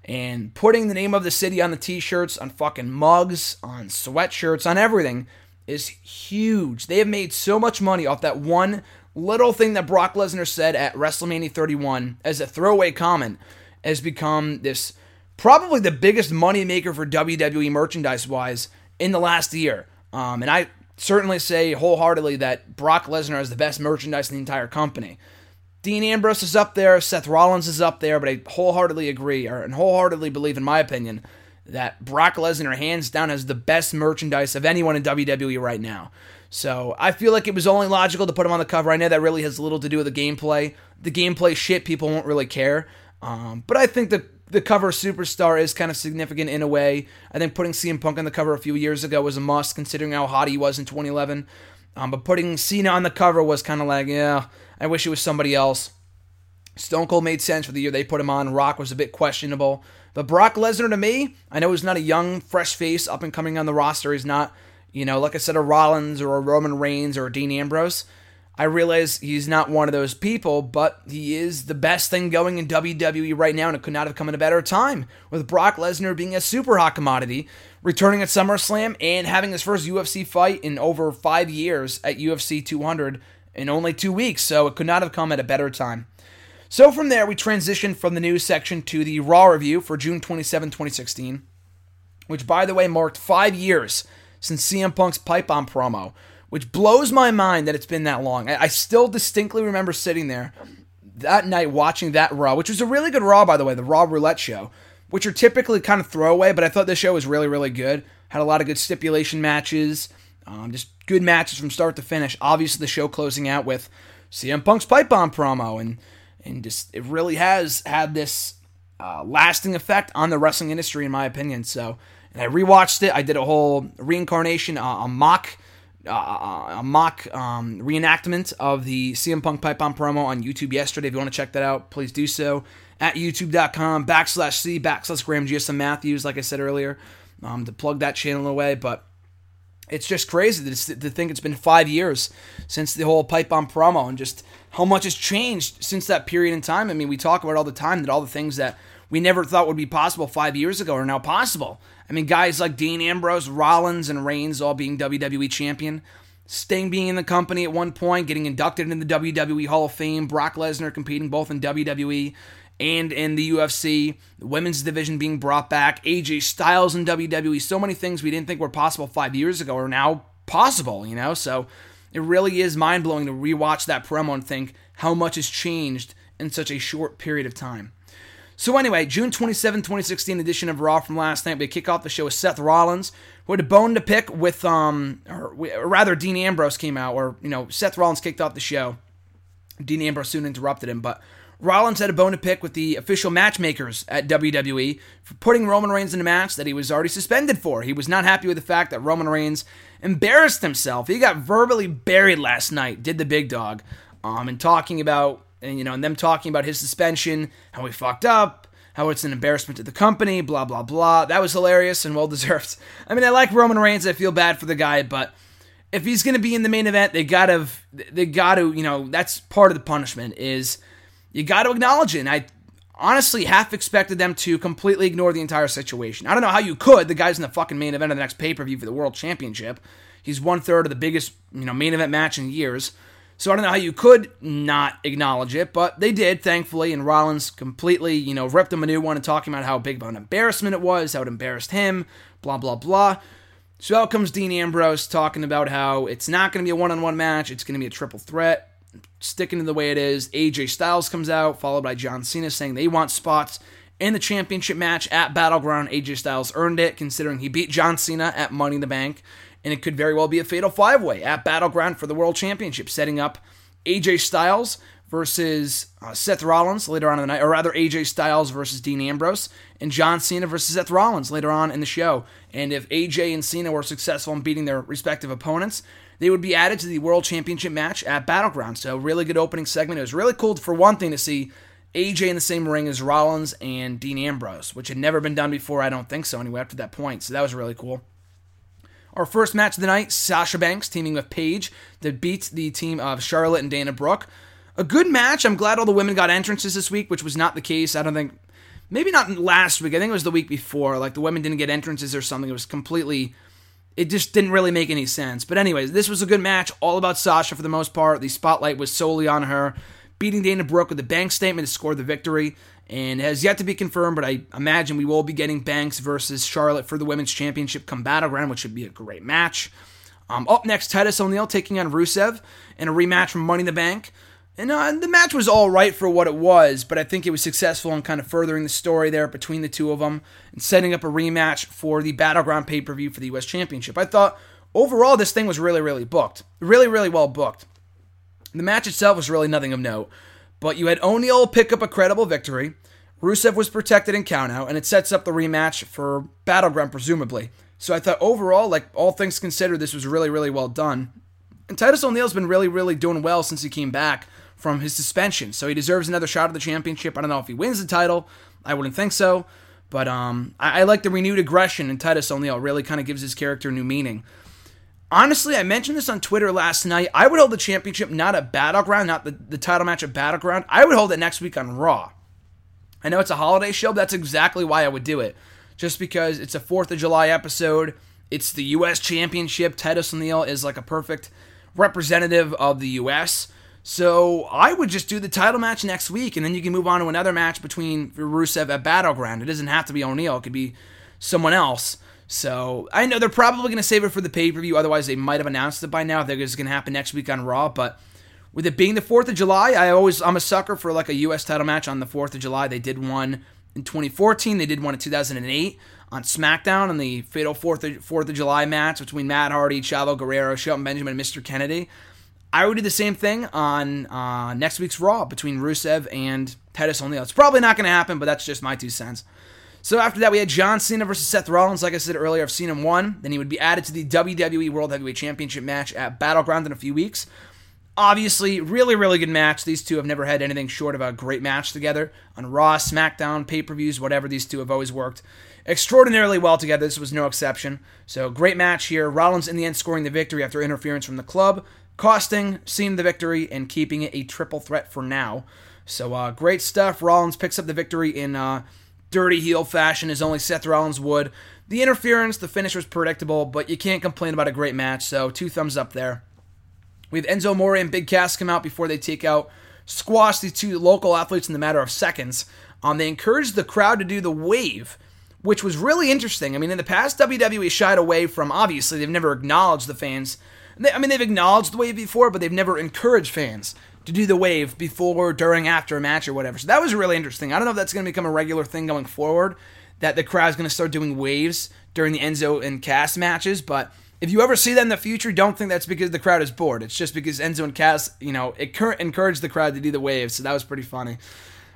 S9: And putting the name of the city on the t shirts, on fucking mugs, on sweatshirts, on everything is huge. They have made so much money off that one little thing that Brock Lesnar said at WrestleMania 31 as a throwaway comment has become this probably the biggest money maker for WWE merchandise wise in the last year. Um, and I certainly say wholeheartedly that Brock Lesnar is the best merchandise in the entire company. Dean Ambrose is up there, Seth Rollins is up there, but I wholeheartedly agree, or and wholeheartedly believe, in my opinion, that Brock Lesnar hands down has the best merchandise of anyone in WWE right now. So I feel like it was only logical to put him on the cover. I know that really has little to do with the gameplay. The gameplay shit, people won't really care. Um, but I think the the cover superstar is kind of significant in a way. I think putting CM Punk on the cover a few years ago was a must, considering how hot he was in 2011. Um, but putting Cena on the cover was kind of like, yeah, I wish it was somebody else. Stone Cold made sense for the year they put him on. Rock was a bit questionable. But Brock Lesnar to me, I know he's not a young, fresh face up and coming on the roster. He's not, you know, like I said, a Rollins or a Roman Reigns or a Dean Ambrose. I realize he's not one of those people, but he is the best thing going in WWE right now, and it could not have come at a better time. With Brock Lesnar being a super hot commodity, returning at SummerSlam, and having his first UFC fight in over five years at UFC 200 in only two weeks, so it could not have come at a better time. So from there, we transitioned from the news section to the Raw review for June 27, 2016, which, by the way, marked five years since CM Punk's pipe bomb promo which blows my mind that it's been that long. I, I still distinctly remember sitting there that night watching that Raw, which was a really good Raw, by the way, the Raw Roulette show, which are typically kind of throwaway, but I thought this show was really, really good. Had a lot of good stipulation matches, um, just good matches from start to finish. Obviously, the show closing out with CM Punk's pipe bomb promo, and and just it really has had this uh, lasting effect on the wrestling industry, in my opinion. So, and I rewatched it. I did a whole reincarnation, uh, a mock uh, a mock um, reenactment of the CM Punk Pipe Bomb promo on YouTube yesterday. If you want to check that out, please do so at youtube.com backslash C backslash Graham GSM Matthews, like I said earlier, um, to plug that channel away. But it's just crazy to, to think it's been five years since the whole Pipe Bomb promo and just how much has changed since that period in time. I mean, we talk about all the time that all the things that we never thought would be possible five years ago are now possible. I mean, guys like Dean Ambrose, Rollins, and Reigns all being WWE champion. Sting being in the company at one point, getting inducted into the WWE Hall of Fame. Brock Lesnar competing both in WWE and in the UFC. The women's division being brought back. AJ Styles in WWE. So many things we didn't think were possible five years ago are now possible, you know? So it really is mind blowing to rewatch that promo and think how much has changed in such a short period of time. So anyway, June 27, 2016 edition of Raw from last night. We kick off the show with Seth Rollins, who had a bone to pick with, um, or, or rather, Dean Ambrose came out, or you know, Seth Rollins kicked off the show. Dean Ambrose soon interrupted him, but Rollins had a bone to pick with the official matchmakers at WWE for putting Roman Reigns in a match that he was already suspended for. He was not happy with the fact that Roman Reigns embarrassed himself. He got verbally buried last night, did the big dog, um, and talking about and you know, and them talking about his suspension, how he fucked up, how it's an embarrassment to the company, blah blah blah. That was hilarious and well deserved. *laughs* I mean, I like Roman Reigns. I feel bad for the guy, but if he's going to be in the main event, they gotta they gotta you know that's part of the punishment is you got to acknowledge it. And I honestly half expected them to completely ignore the entire situation. I don't know how you could. The guy's in the fucking main event of the next pay per view for the world championship. He's one third of the biggest you know main event match in years. So I don't know how you could not acknowledge it, but they did, thankfully. And Rollins completely, you know, ripped him a new one and talking about how big of an embarrassment it was, how it embarrassed him, blah, blah, blah. So out comes Dean Ambrose talking about how it's not going to be a one on one match, it's going to be a triple threat, sticking to the way it is. AJ Styles comes out, followed by John Cena saying they want spots in the championship match at Battleground. AJ Styles earned it, considering he beat John Cena at Money in the Bank and it could very well be a fatal five way at Battleground for the World Championship, setting up AJ Styles versus uh, Seth Rollins later on in the night, or rather AJ Styles versus Dean Ambrose, and John Cena versus Seth Rollins later on in the show. And if AJ and Cena were successful in beating their respective opponents, they would be added to the World Championship match at Battleground. So, really good opening segment. It was really cool for one thing to see AJ in the same ring as Rollins and Dean Ambrose, which had never been done before, I don't think so, anyway, up to that point. So, that was really cool. Our first match of the night Sasha Banks teaming with Paige that beats the team of Charlotte and Dana Brooke. A good match. I'm glad all the women got entrances this week, which was not the case. I don't think, maybe not last week. I think it was the week before. Like the women didn't get entrances or something. It was completely, it just didn't really make any sense. But, anyways, this was a good match. All about Sasha for the most part. The spotlight was solely on her, beating Dana Brooke with a bank statement to score the victory and has yet to be confirmed, but I imagine we will be getting Banks versus Charlotte for the Women's Championship come Battleground, which should be a great match. Um, up next, Titus O'Neil taking on Rusev in a rematch from Money in the Bank. And uh, the match was all right for what it was, but I think it was successful in kind of furthering the story there between the two of them and setting up a rematch for the Battleground pay per view for the U.S. Championship. I thought overall this thing was really, really booked. Really, really well booked. The match itself was really nothing of note, but you had O'Neil pick up a credible victory. Rusev was protected in countout, and it sets up the rematch for Battleground, presumably. So I thought overall, like all things considered, this was really, really well done. And Titus O'Neil's been really, really doing well since he came back from his suspension. So he deserves another shot at the championship. I don't know if he wins the title. I wouldn't think so. But um, I, I like the renewed aggression in Titus O'Neil. Really kind of gives his character new meaning. Honestly, I mentioned this on Twitter last night. I would hold the championship not at Battleground, not the, the title match at Battleground. I would hold it next week on Raw. I know it's a holiday show, but that's exactly why I would do it. Just because it's a 4th of July episode. It's the U.S. Championship. Titus O'Neil is like a perfect representative of the U.S. So I would just do the title match next week, and then you can move on to another match between Rusev at Battleground. It doesn't have to be O'Neil; it could be someone else. So I know they're probably going to save it for the pay per view. Otherwise, they might have announced it by now. They're just going to happen next week on Raw. But with it being the Fourth of July, I always I'm a sucker for like a U.S. title match on the Fourth of July. They did one in 2014. They did one in 2008 on SmackDown in the fatal Fourth of, Fourth of July match between Matt Hardy, Chavo Guerrero, Shelton Benjamin, and Mr. Kennedy. I would do the same thing on uh, next week's Raw between Rusev and Titus O'Neil. It's probably not going to happen, but that's just my two cents. So after that, we had John Cena versus Seth Rollins. Like I said earlier, if Cena won, then he would be added to the WWE World Heavyweight Championship match at Battleground in a few weeks. Obviously, really, really good match. These two have never had anything short of a great match together on Raw, SmackDown, pay per views, whatever. These two have always worked extraordinarily well together. This was no exception. So, great match here. Rollins in the end scoring the victory after interference from the club costing Cena the victory and keeping it a triple threat for now. So uh, great stuff. Rollins picks up the victory in uh, dirty heel fashion, as only Seth Rollins would. The interference, the finish was predictable, but you can't complain about a great match. So two thumbs up there. We have Enzo Amore and Big Cass come out before they take out, squash these two local athletes in the matter of seconds. Um, they encouraged the crowd to do the wave, which was really interesting. I mean, in the past, WWE shied away from obviously they've never acknowledged the fans I mean, they've acknowledged the wave before, but they've never encouraged fans to do the wave before, during, after a match or whatever. So that was really interesting. I don't know if that's going to become a regular thing going forward, that the crowd's going to start doing waves during the Enzo and Cass matches, but if you ever see that in the future, don't think that's because the crowd is bored. It's just because Enzo and Cass, you know, encouraged the crowd to do the waves. So that was pretty funny.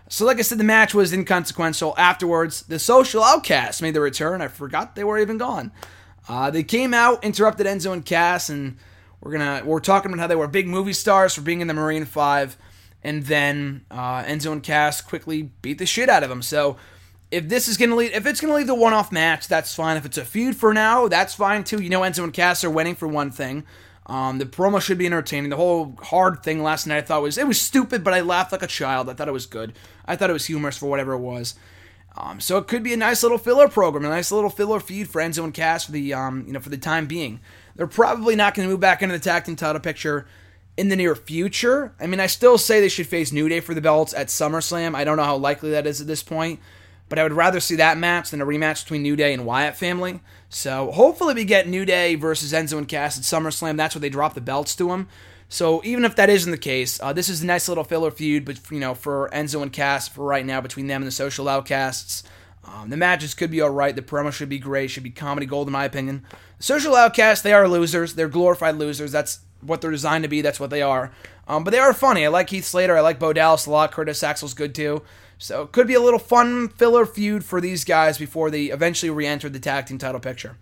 S9: So, like I said, the match was inconsequential. Afterwards, the social outcasts made their return. I forgot they were even gone. Uh, they came out, interrupted Enzo and Cass, and we're gonna we're talking about how they were big movie stars for being in the Marine Five, and then uh, Enzo and Cass quickly beat the shit out of them. So if this is gonna lead, if it's gonna lead the one-off match, that's fine. If it's a feud for now, that's fine too. You know, Enzo and Cass are winning for one thing. Um, the promo should be entertaining. The whole hard thing last night I thought was it was stupid, but I laughed like a child. I thought it was good. I thought it was humorous for whatever it was. Um, so it could be a nice little filler program, a nice little filler feud for Enzo and Cass for the um, you know for the time being. They're probably not going to move back into the tag team title picture in the near future. I mean, I still say they should face New Day for the belts at SummerSlam. I don't know how likely that is at this point, but I would rather see that match than a rematch between New Day and Wyatt family. So hopefully we get New Day versus Enzo and Cass at SummerSlam. That's where they drop the belts to them. So even if that isn't the case, uh, this is a nice little filler feud, but you know, for Enzo and Cass for right now between them and the Social Outcasts. Um, the matches could be alright. The promo should be great. Should be comedy gold, in my opinion. Social outcasts, they are losers. They're glorified losers. That's what they're designed to be. That's what they are. Um, but they are funny. I like Heath Slater. I like Bo Dallas a lot. Curtis Axel's good too. So it could be a little fun filler feud for these guys before they eventually re-enter the tag team title picture.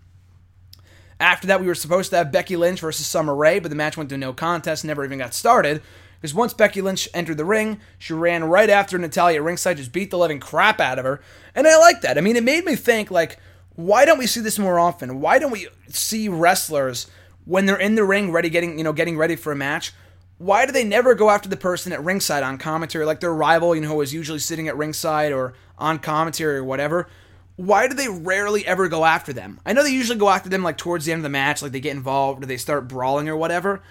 S9: After that, we were supposed to have Becky Lynch versus Summer Rae, but the match went to no contest, never even got started. Because once Becky Lynch entered the ring, she ran right after Natalya ringside, just beat the living crap out of her. And I like that. I mean, it made me think, like, why don't we see this more often? Why don't we see wrestlers when they're in the ring ready getting, you know, getting ready for a match? Why do they never go after the person at ringside on commentary, like their rival, you know, who is usually sitting at ringside or on commentary or whatever? Why do they rarely ever go after them? I know they usually go after them like towards the end of the match, like they get involved or they start brawling or whatever.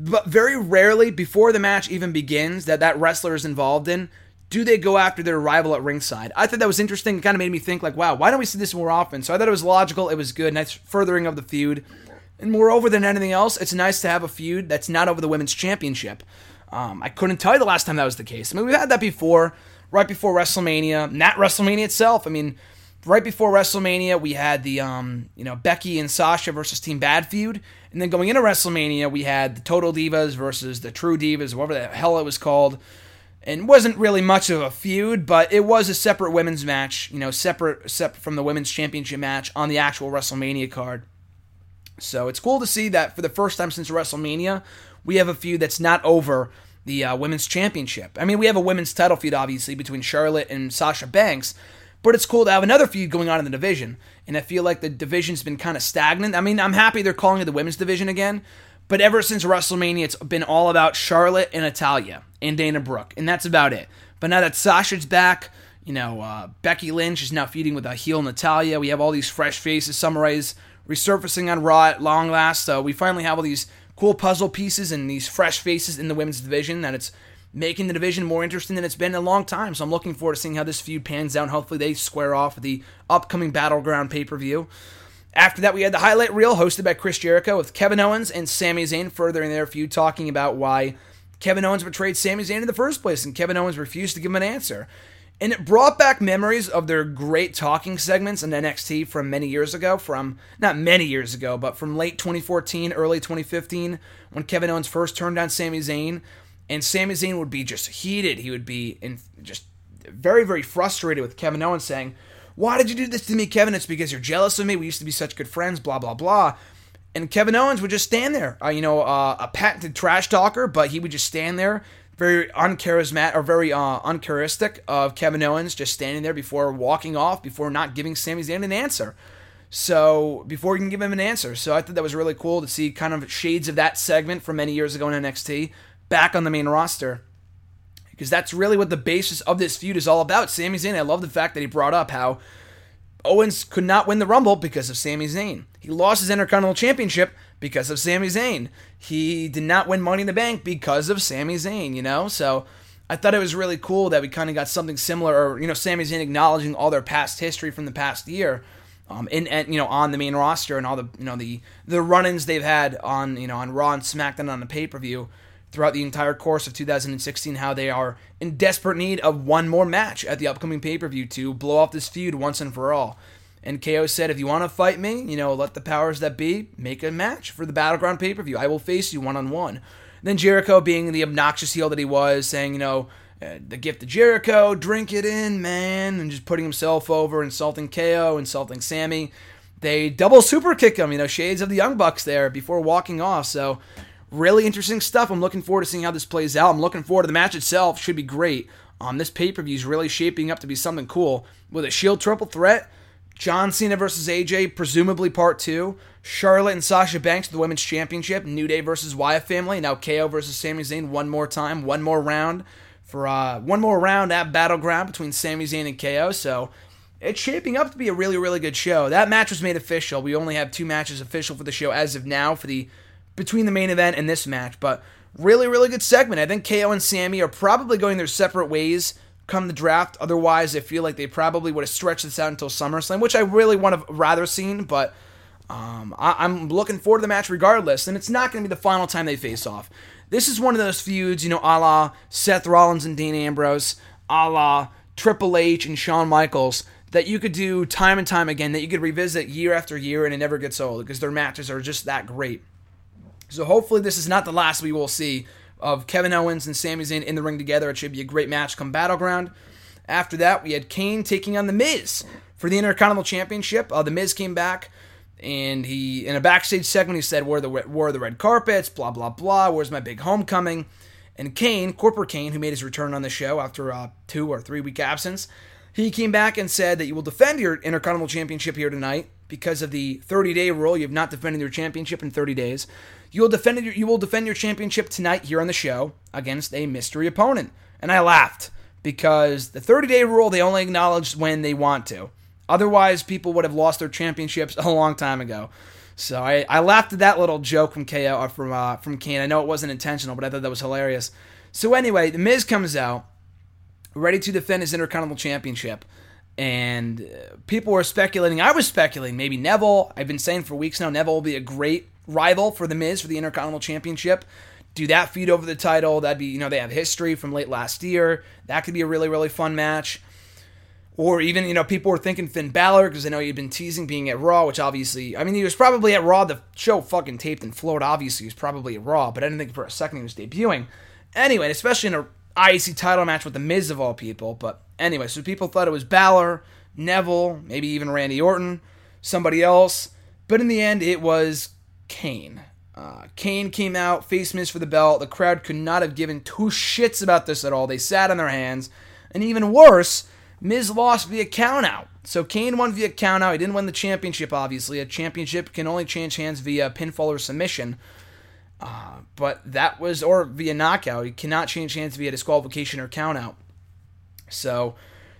S9: But very rarely, before the match even begins, that that wrestler is involved in, do they go after their rival at ringside? I thought that was interesting. It kind of made me think, like, wow, why don't we see this more often? So I thought it was logical. It was good. Nice furthering of the feud. And moreover than anything else, it's nice to have a feud that's not over the women's championship. Um, I couldn't tell you the last time that was the case. I mean, we've had that before, right before WrestleMania, not WrestleMania itself. I mean, right before WrestleMania, we had the um, you know Becky and Sasha versus Team Bad feud, and then going into WrestleMania, we had the Total Divas versus the True Divas, whatever the hell it was called. And wasn't really much of a feud, but it was a separate women's match, you know, separate separate from the women's championship match on the actual WrestleMania card. So it's cool to see that for the first time since WrestleMania, we have a feud that's not over the uh, women's championship. I mean, we have a women's title feud, obviously, between Charlotte and Sasha Banks, but it's cool to have another feud going on in the division. And I feel like the division's been kind of stagnant. I mean, I'm happy they're calling it the women's division again, but ever since WrestleMania, it's been all about Charlotte and Natalya and Dana Brooke, and that's about it. But now that Sasha's back, you know, uh, Becky Lynch is now feuding with a heel Natalya. We have all these fresh faces. Summer Rae's resurfacing on Raw at long last. So we finally have all these cool puzzle pieces and these fresh faces in the women's division that it's making the division more interesting than it's been in a long time. So I'm looking forward to seeing how this feud pans out. Hopefully they square off with the upcoming Battleground pay per view. After that, we had the highlight reel hosted by Chris Jericho with Kevin Owens and Sami Zayn furthering their feud, talking about why Kevin Owens betrayed Sami Zayn in the first place, and Kevin Owens refused to give him an answer. And it brought back memories of their great talking segments in NXT from many years ago, from not many years ago, but from late 2014, early 2015, when Kevin Owens first turned on Sami Zayn. And Sami Zayn would be just heated. He would be in just very, very frustrated with Kevin Owens saying, Why did you do this to me, Kevin? It's because you're jealous of me. We used to be such good friends, blah, blah, blah. And Kevin Owens would just stand there, uh, you know, uh, a patented trash talker, but he would just stand there very uncharismatic or very uh, uncharacteristic of Kevin Owens just standing there before walking off, before not giving Sami Zayn an answer. So before you can give him an answer, so I thought that was really cool to see kind of shades of that segment from many years ago in NXT back on the main roster, because that's really what the basis of this feud is all about. Sami Zayn, I love the fact that he brought up how Owens could not win the Rumble because of Sami Zayn. He lost his Intercontinental Championship because of Sami Zayn. He did not win Money in the Bank because of Sami Zayn, you know? So I thought it was really cool that we kind of got something similar, or, you know, Sami Zayn acknowledging all their past history from the past year. Um, and, and you know on the main roster and all the you know the the run-ins they've had on you know on Raw and SmackDown on the pay-per-view throughout the entire course of 2016 how they are in desperate need of one more match at the upcoming pay-per-view to blow off this feud once and for all. And KO said, if you want to fight me, you know, let the powers that be make a match for the Battleground pay per view. I will face you one on one. Then Jericho, being the obnoxious heel that he was, saying, you know, uh, the gift of Jericho, drink it in, man, and just putting himself over, insulting KO, insulting Sami. They double super kick him, you know, shades of the Young Bucks there before walking off. So, really interesting stuff. I'm looking forward to seeing how this plays out. I'm looking forward to the match itself. Should be great. Um, this pay per view is really shaping up to be something cool with a Shield triple threat John Cena versus AJ, presumably part two. Charlotte and Sasha Banks for the Women's Championship. New Day versus Wyatt Family. Now KO versus Sami Zayn one more time, one more round for uh, one more round at Battleground between Sami Zayn and KO. So it's shaping up to be a really, really good show. That match was made official. We only have two matches official for the show as of now for the between the main event and this match, but really, really good segment. I think KO and Sami are probably going their separate ways come the draft. Otherwise, I feel like they probably would have stretched this out until SummerSlam, which I really would have rather seen. But um, I- am looking forward to the match regardless, and it's not going to be the final time they face off. This is one of those feuds, you know, a la Seth Rollins and Dean Ambrose, a la Triple H and Shawn Michaels, that you could do time and time again, that you could revisit year after year, and it never gets old because their matches are just that great. So hopefully, this is not the last we will see of Kevin Owens and Sami Zayn in the ring together. It should be a great match come Battleground. After that, we had Kane taking on The Miz for the Intercontinental Championship. Uh, the Miz came back, and he in a backstage segment he said, "Where the where the red carpets? Blah blah blah. Where's my big homecoming?" And Kane, Corporate Kane, who made his return on the show after a two or three week absence, he came back and said that you will defend your Intercontinental Championship here tonight because of the 30 day rule. You have not defended your championship in 30 days. You will defend your, you will defend your championship tonight here on the show against a mystery opponent. And I laughed because the 30 day rule they only acknowledge when they want to. Otherwise, people would have lost their championships *laughs* a long time ago. So I, I laughed at that little joke from KO uh, from uh, from Kane. I know it wasn't intentional, but I thought that was hilarious. So anyway, the Miz comes out, ready to defend his Intercontinental Championship, and uh, people were speculating. I was speculating maybe Neville. I've been saying for weeks now Neville will be a great rival for The Miz for the Intercontinental Championship. do that feud over the title. That'd be, you know, they have history from late last year. That could be a really, really fun match. Or even, you know, people were thinking Finn Balor because I know you've been teasing being at Raw, which obviously, I mean, he was probably at Raw. The show fucking taped in Florida. Obviously, he was probably at Raw, but I didn't think for a second he was debuting. Anyway, especially in a IC title match with The Miz of all people. But anyway, so people thought it was Balor, Neville, maybe even Randy Orton, somebody else. But in the end, it was Kane. Uh, Kane came out, face Miz for the belt. The crowd could not have given two shits about this at all. They sat on their hands. And even worse, Miz lost via countout. So Kane won via countout. He didn't win the championship, obviously. A championship can only change hands via pinfall or submission. Uh, but that was, or via knockout. You cannot change hands via disqualification or countout. So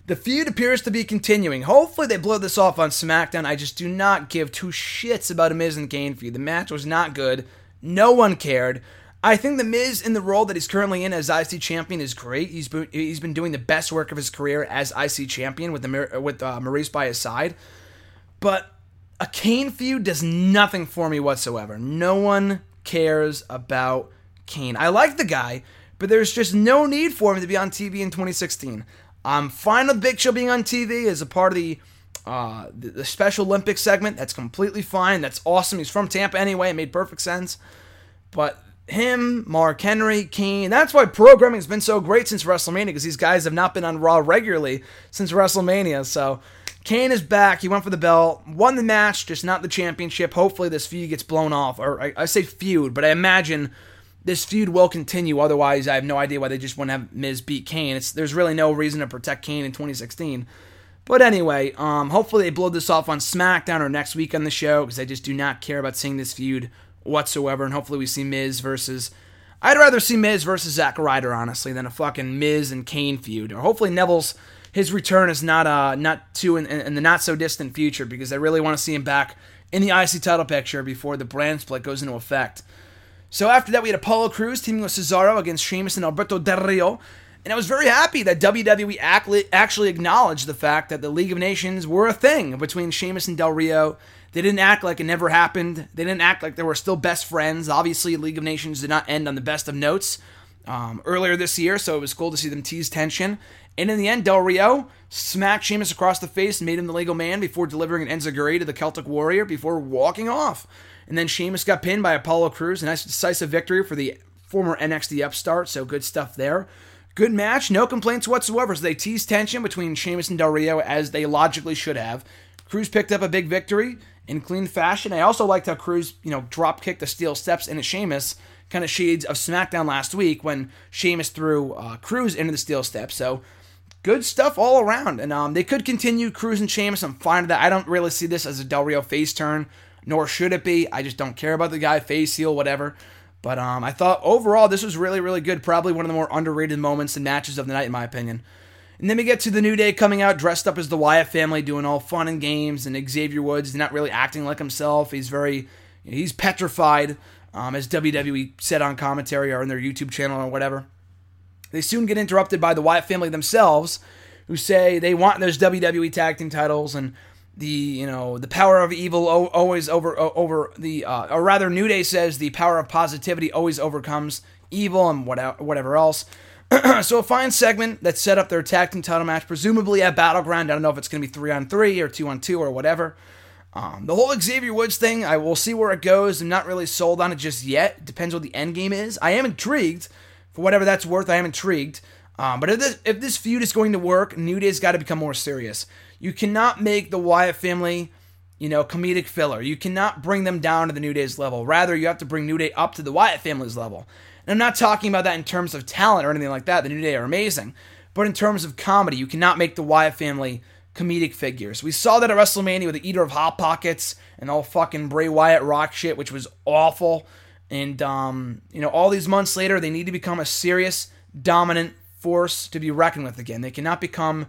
S9: the feud appears to be continuing. Hopefully they blow this off on SmackDown. I just do not give two shits about a Miz and Kane feud. The match was not good. No one cared. I think the Miz in the role that he's currently in as IC champion is great. He's been he's been doing the best work of his career as IC champion with the with uh, Maryse by his side. But a Kane feud does nothing for me whatsoever. No one cares about Kane. I like the guy, but there's just no need for him to be on TV in 2016. I'm fine with Big Show being on TV as a part of the uh, the, the Special Olympics segment. That's completely fine. That's awesome. He's from Tampa anyway. It made perfect sense. But him, Mark Henry, Kane. That's why programming has been so great since WrestleMania because these guys have not been on Raw regularly since WrestleMania. So Kane is back. He went for the belt, won the match, just not the championship. Hopefully, this feud gets blown off. Or I, I say feud, but I imagine this feud will continue. Otherwise, I have no idea why they just to have Miz beat Kane. It's, there's really no reason to protect Kane in 2016. But anyway, um, hopefully they blow this off on SmackDown or next week on the show because I just do not care about seeing this feud whatsoever. And hopefully we see Miz versus. I'd rather see Miz versus Zack Ryder, honestly, than a fucking Miz and Kane feud. Or hopefully Neville's his return is not uh not too in, in the not so distant future because I really want to see him back in the IC title picture before the brand split goes into effect. So after that, we had Apollo Crews teaming with Cesaro against Sheamus and Alberto Del Rio. And I was very happy that WWE actually acknowledged the fact that the League of Nations were a thing between Sheamus and Del Rio they didn't act like it never happened. They didn't act like they were still best friends. Obviously, League of Nations did not end on the best of notes um, earlier this year, so it was cool to see them tease tension. And in the end, Del Rio smacked Sheamus across the face and made him the legal man before delivering an enziguri to the Celtic Warrior before walking off. And then Sheamus got pinned by Apollo Crews. A nice decisive victory for the former NXT upstart, so good stuff there. Good match, no complaints whatsoever. So they teased tension between Sheamus and Del Rio as they logically should have. Crews picked up a big victory, in clean fashion. I also liked how Crews, you know, drop kicked the steel steps into Sheamus, kind of shades of SmackDown last week when Sheamus threw uh, Crews into the steel steps. So good stuff all around. And um, they could continue Crews and Sheamus. I'm fine with that. I don't really see this as a Del Rio face turn, nor should it be. I just don't care about the guy, face heel, whatever. But um, I thought overall this was really, really good. Probably one of the more underrated moments and matches of the night, in my opinion. And then we get to the New Day coming out dressed up as the Wyatt family, doing all fun and games, and Xavier Woods is not really acting like himself. He's very, he's petrified, um, as WWE said on commentary or in their YouTube channel or whatever. They soon get interrupted by the Wyatt family themselves, who say they want those WWE tag team titles and the you know the power of evil always over over the uh, or rather New Day says the power of positivity always overcomes evil and whatever else. *clears throat* so a fine segment that set up their tag team title match, presumably at Battleground. I don't know if it's going to be three on three or two on two or whatever. Um, the whole Xavier Woods thing, I will see where it goes. I'm not really sold on it just yet. Depends what the end game is. I am intrigued for whatever that's worth. I am intrigued. Um, but if this, if this feud is going to work, New Day's got to become more serious. You cannot make the Wyatt family, you know, comedic filler. You cannot bring them down to the New Day's level. Rather, you have to bring New Day up to the Wyatt family's level. And I'm not talking about that in terms of talent or anything like that. The New Day are amazing. But in terms of comedy, you cannot make the Wyatt family comedic figures. We saw that at WrestleMania with the Eater of Hot Pockets and all fucking Bray Wyatt rock shit, which was awful. And, um, you know, all these months later, they need to become a serious, dominant force to be reckoned with again. They cannot become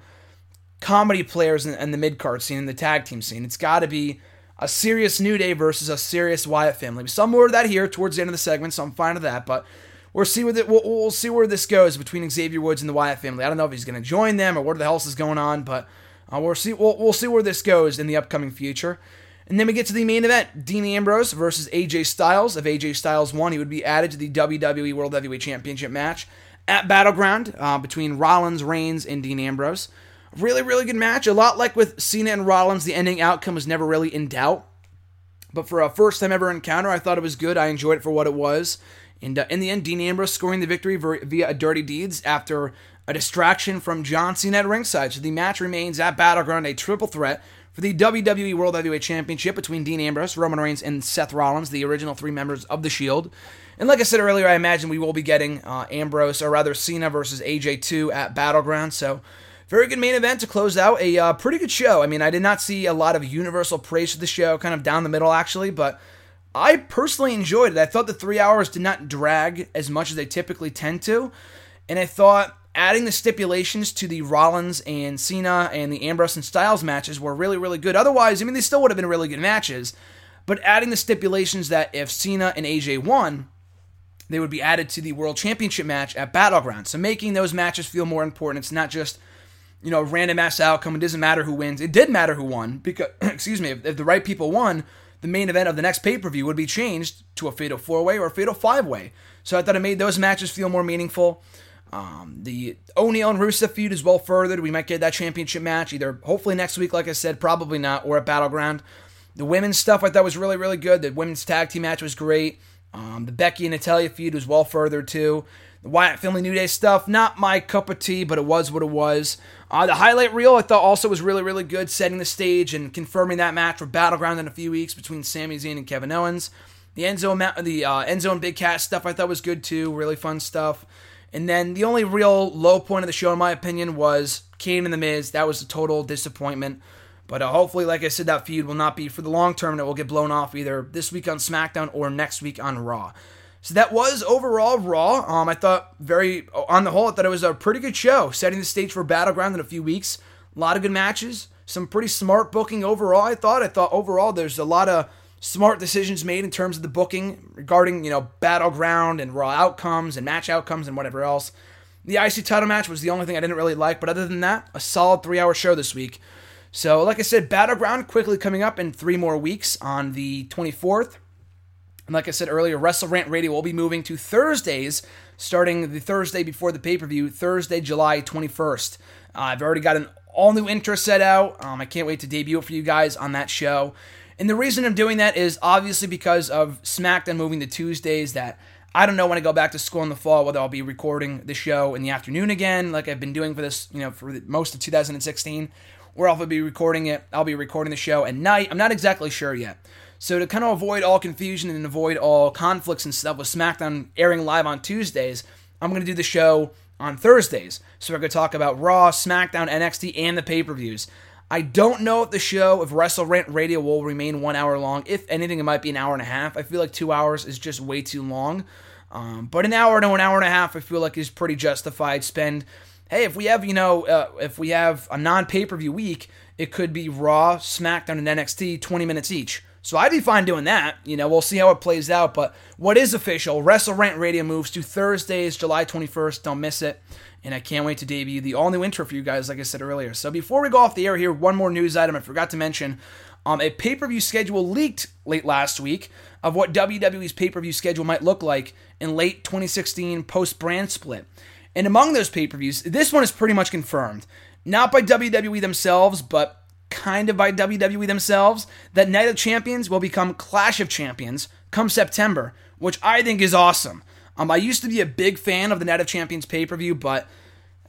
S9: comedy players in, in the mid card scene, in the tag team scene. It's got to be a serious New Day versus a serious Wyatt family. Saw more of that here towards the end of the segment, so I'm fine with that. But We'll see where the, we'll, we'll, see where this goes between Xavier Woods and the Wyatt family. I don't know if he's going to join them or what the hell is going on, but uh, we'll see we'll, we'll see where this goes in the upcoming future. And then we get to the main event Dean Ambrose versus AJ Styles. If AJ Styles won, he would be added to the WWE World Heavyweight Championship match at Battleground uh, between Rollins, Reigns, and Dean Ambrose. Really, really good match. A lot like with Cena and Rollins, the ending outcome was never really in doubt. But for a first time ever encounter, I thought it was good. I enjoyed it for what it was. And uh, in the end, Dean Ambrose scoring the victory via a dirty deeds after a distraction from John Cena at ringside. So the match remains at Battleground a triple threat for the WWE World Heavyweight Championship between Dean Ambrose, Roman Reigns, and Seth Rollins, the original three members of the Shield. And like I said earlier, I imagine we will be getting uh, Ambrose, or rather Cena versus AJ2 at Battleground. So very good main event to close out a uh, pretty good show. I mean, I did not see a lot of universal praise for the show, kind of down the middle actually, but I personally enjoyed it. I thought the three hours did not drag as much as they typically tend to, and I thought adding the stipulations to the Rollins and Cena and the Ambrose and Styles matches were really, really good. Otherwise, I mean, they still would have been really good matches, but adding the stipulations that if Cena and AJ won, they would be added to the World Championship match at Battleground. So making those matches feel more important. It's not just you know, random ass outcome. It doesn't matter who wins. It did matter who won because, *clears throat* excuse me, if, if the right people won, the main event of the next pay per view would be changed to a fatal four way or a fatal five way. So I thought it made those matches feel more meaningful. Um, the O'Neil and Rusev feud is well furthered. We might get that championship match either hopefully next week, like I said, probably not, or at Battleground. The women's stuff I thought was really, really good. The women's tag team match was great. Um, the Becky and Natalya feud was well furthered too. The Wyatt Family New Day stuff, not my cup of tea, but it was what it was. Uh, the highlight reel I thought also was really, really good, setting the stage and confirming that match for Battleground in a few weeks between Sami Zayn and Kevin Owens. The Enzo, the uh, Enzo and Big Cass stuff I thought was good too, really fun stuff. And then the only real low point of the show, in my opinion, was Kane and The Miz. That was a total disappointment. But uh, hopefully, like I said, that feud will not be for the long term and it will get blown off either this week on SmackDown or next week on Raw. So that was overall Raw. Um, I thought very, on the whole, I thought it was a pretty good show, setting the stage for Battleground in a few weeks. A lot of good matches, some pretty smart booking overall. I thought. I thought overall there's a lot of smart decisions made in terms of the booking regarding you know Battleground and Raw outcomes and match outcomes and whatever else. The IC title match was the only thing I didn't really like, but other than that, a solid three-hour show this week. So, like I said, Battleground quickly coming up in three more weeks on the 24th. And like I said earlier, Wrestle Rant Radio will be moving to Thursdays, starting the Thursday before the pay per view, Thursday, July 21st. Uh, I've already got an all new intro set out. Um, I can't wait to debut it for you guys on that show. And the reason I'm doing that is obviously because of SmackDown moving to Tuesdays. That I don't know when I go back to school in the fall whether I'll be recording the show in the afternoon again, like I've been doing for this, you know, for most of 2016, or I'll be recording it. I'll be recording the show at night. I'm not exactly sure yet. So to kind of avoid all confusion and avoid all conflicts and stuff with SmackDown airing live on Tuesdays, I'm going to do the show on Thursdays. So we're going to talk about Raw, SmackDown, NXT, and the pay-per-views. I don't know if the show, if Wrestle Rant Radio will remain one hour long. If anything, it might be an hour and a half. I feel like two hours is just way too long. Um, but an hour to an hour and a half, I feel like is pretty justified. Spend, hey, if we have, you know, uh, if we have a non pay per view week, it could be Raw, SmackDown, and NXT, 20 minutes each. So I'd be fine doing that. You know, we'll see how it plays out. But what is official, Wrestle Radio moves to Thursdays, July 21st. Don't miss it. And I can't wait to debut the all new intro for you guys, like I said earlier. So before we go off the air here, one more news item I forgot to mention. Um, a pay per view schedule leaked late last week of what WWE's pay per view schedule might look like in late 2016 post brand split. And among those pay per views, this one is pretty much confirmed. Not by WWE themselves, but kind of by WWE themselves, that Night of Champions will become Clash of Champions come September, which I think is awesome. Um, I used to be a big fan of the Night of Champions pay per view, but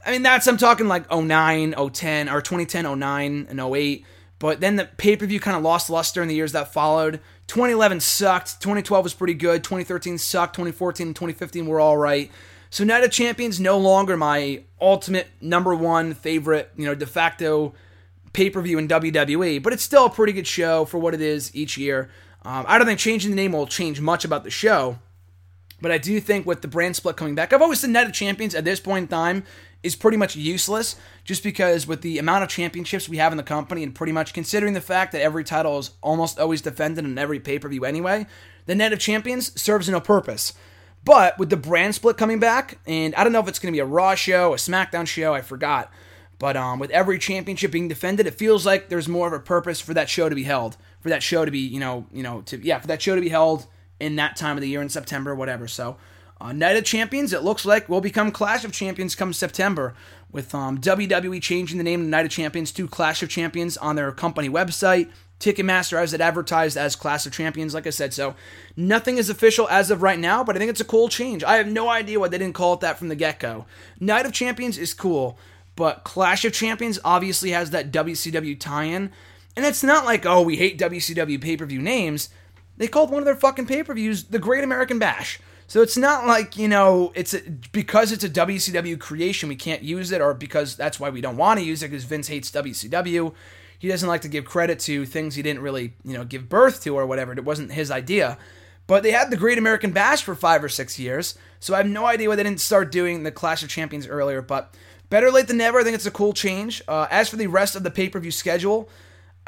S9: I mean, that's, I'm talking like 09, 010, or 2010, 09, and 08. But then the pay per view kind of lost luster in the years that followed. 2011 sucked. 2012 was pretty good. 2013 sucked. 2014 and 2015 were all right. So Night of Champions no longer my ultimate number one favorite, you know, de facto pay per view in WWE, but it's still a pretty good show for what it is each year. Um, I don't think changing the name will change much about the show, but I do think with the brand split coming back, I've always said Night of Champions at this point in time is pretty much useless just because with the amount of championships we have in the company and pretty much considering the fact that every title is almost always defended in every pay per view anyway, the net of Champions serves no purpose. But with the brand split coming back, and I don't know if it's going to be a Raw show, a SmackDown show, I forgot But um, with every championship being defended, it feels like there's more of a purpose for that show to be held, for that show to be, you know, you know, to yeah, for that show to be held in that time of the year in September, whatever. So, uh, Night of Champions, it looks like will become Clash of Champions come September, with um, WWE changing the name of Night of Champions to Clash of Champions on their company website. Ticketmaster has it advertised as Clash of Champions, like I said. So nothing is official as of right now, but I think it's a cool change. I have no idea why they didn't call it that from the get go. Night of Champions is cool, but Clash of Champions obviously has that WCW tie in. And it's not like, oh, we hate WCW pay per view names. They called one of their fucking pay per views the Great American Bash. So it's not like, you know, it's a, because it's a WCW creation, we can't use it, or because that's why we don't want to use it because Vince hates WCW. He doesn't like to give credit to things he didn't really, you know, give birth to or whatever. It wasn't his idea. But they had the Great American Bash for five or six years, so I have no idea why they didn't start doing the Clash of Champions earlier. But better late than never. I think it's a cool change. Uh, as for the rest of the pay per view schedule,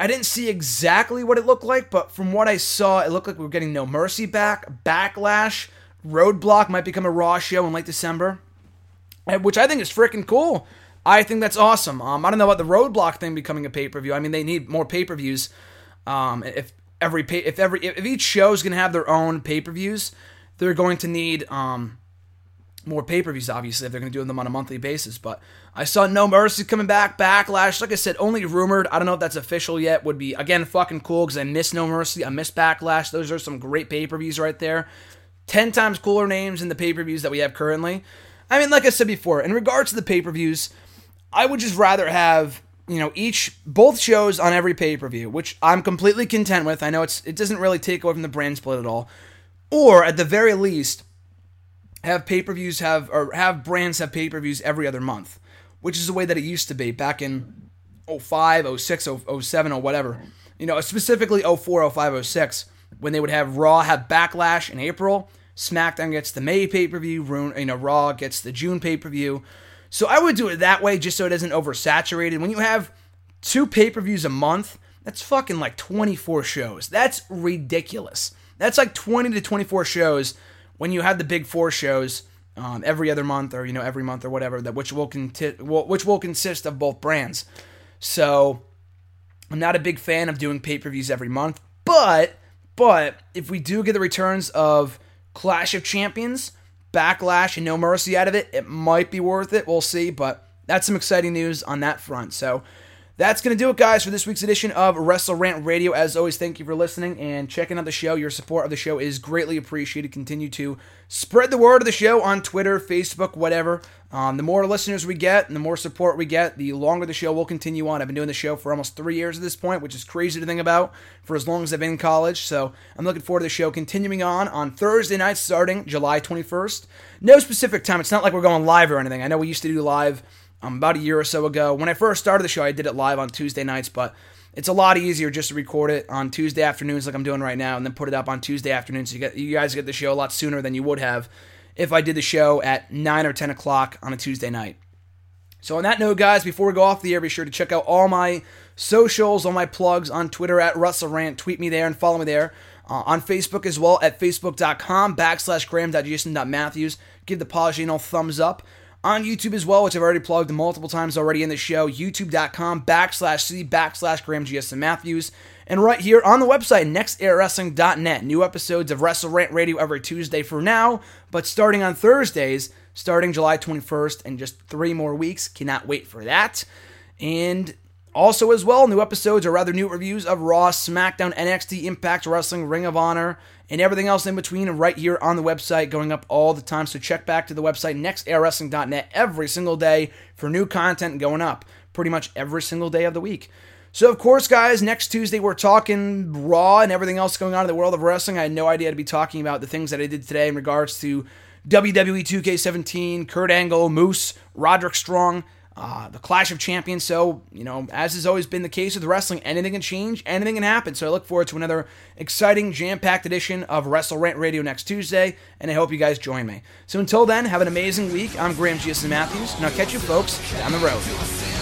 S9: I didn't see exactly what it looked like, but from what I saw, it looked like we were getting No Mercy back, Backlash, Roadblock might become a Raw show in late December, which I think is freaking cool. I think that's awesome. Um, I don't know about the Roadblock thing becoming a pay per view. I mean, they need more pay per views. Um, if every pay, if every if each show is gonna have their own pay per views, they're going to need um, more pay per views. Obviously, if they're gonna do them on a monthly basis. But I saw No Mercy coming back, Backlash. Like I said, only rumored. I don't know if that's official yet. Would be again fucking cool because I miss No Mercy. I miss Backlash. Those are some great pay per views right there. 10 times cooler names in the pay per views that we have currently. I mean, like I said before, in regards to the pay per views, I would just rather have, you know, each, both shows on every pay per view, which I'm completely content with. I know it's it doesn't really take away from the brand split at all. Or at the very least, have pay per views have, or have brands have pay per views every other month, which is the way that it used to be back in 05, 06, 07, or whatever. You know, specifically 04, 05, 06 when they would have Raw have Backlash in April, SmackDown gets the May pay per view, you know, Raw gets the June pay per view. So I would do it that way just so it isn't oversaturated. When you have two pay per views a month, that's fucking like 24 shows. That's ridiculous. That's like 20 to 24 shows when you have the big four shows um, every other month or you know every month or whatever that which will conti- which will consist of both brands. So I'm not a big fan of doing pay per views every month, but but if we do get the returns of Clash of Champions, Backlash, and No Mercy out of it, it might be worth it. We'll see, but that's some exciting news on that front. So that's going to do it, guys, for this week's edition of Wrestle Rant Radio. As always, thank you for listening and checking out the show. Your support of the show is greatly appreciated. Continue to spread the word of the show on Twitter, Facebook, whatever. Um, the more listeners we get and the more support we get, the longer the show will continue on. I've been doing the show for almost three years at this point, which is crazy to think about for as long as I've been in college. So I'm looking forward to the show continuing on on Thursday nights starting July 21st. No specific time. It's not like we're going live or anything. I know we used to do live um, about a year or so ago. When I first started the show, I did it live on Tuesday nights, but it's a lot easier just to record it on Tuesday afternoons like I'm doing right now and then put it up on Tuesday afternoons. So you, get, you guys get the show a lot sooner than you would have if I did the show at 9 or 10 o'clock on a Tuesday night. So, on that note, guys, before we go off the air, be sure to check out all my socials, all my plugs on Twitter at Wrestle Rant. Tweet me there and follow me there. Uh, on Facebook as well at facebook.com backslash graham.gsm.matthews. Give the Polygonal thumbs up on YouTube as well, which I've already plugged multiple times already in the show, youtube.com backslash C backslash Graham GSM Matthews. And right here on the website, nexterawrestling.net. New episodes of Wrestle Rant Radio every Tuesday for now, but starting on Thursdays, starting July 21st, and just three more weeks. Cannot wait for that. And also, as well, new episodes or rather new reviews of Raw, SmackDown, NXT, Impact Wrestling, Ring of Honor, and everything else in between right here on the website, going up all the time. So check back to the website, nexterawrestling.net, every single day for new content going up pretty much every single day of the week. So, of course, guys, next Tuesday we're talking Raw and everything else going on in the world of wrestling. I had no idea to be talking about the things that I did today in regards to WWE 2K17, Kurt Angle, Moose, Roderick Strong uh, the Clash of Champions. So, you know, as has always been the case with wrestling, anything can change, anything can happen. So I look forward to another exciting, jam packed edition of Wrestle Rant Radio next Tuesday, and I hope you guys join me. So until then, have an amazing week. I'm Graham GSM Matthews, and I'll catch you folks down the road.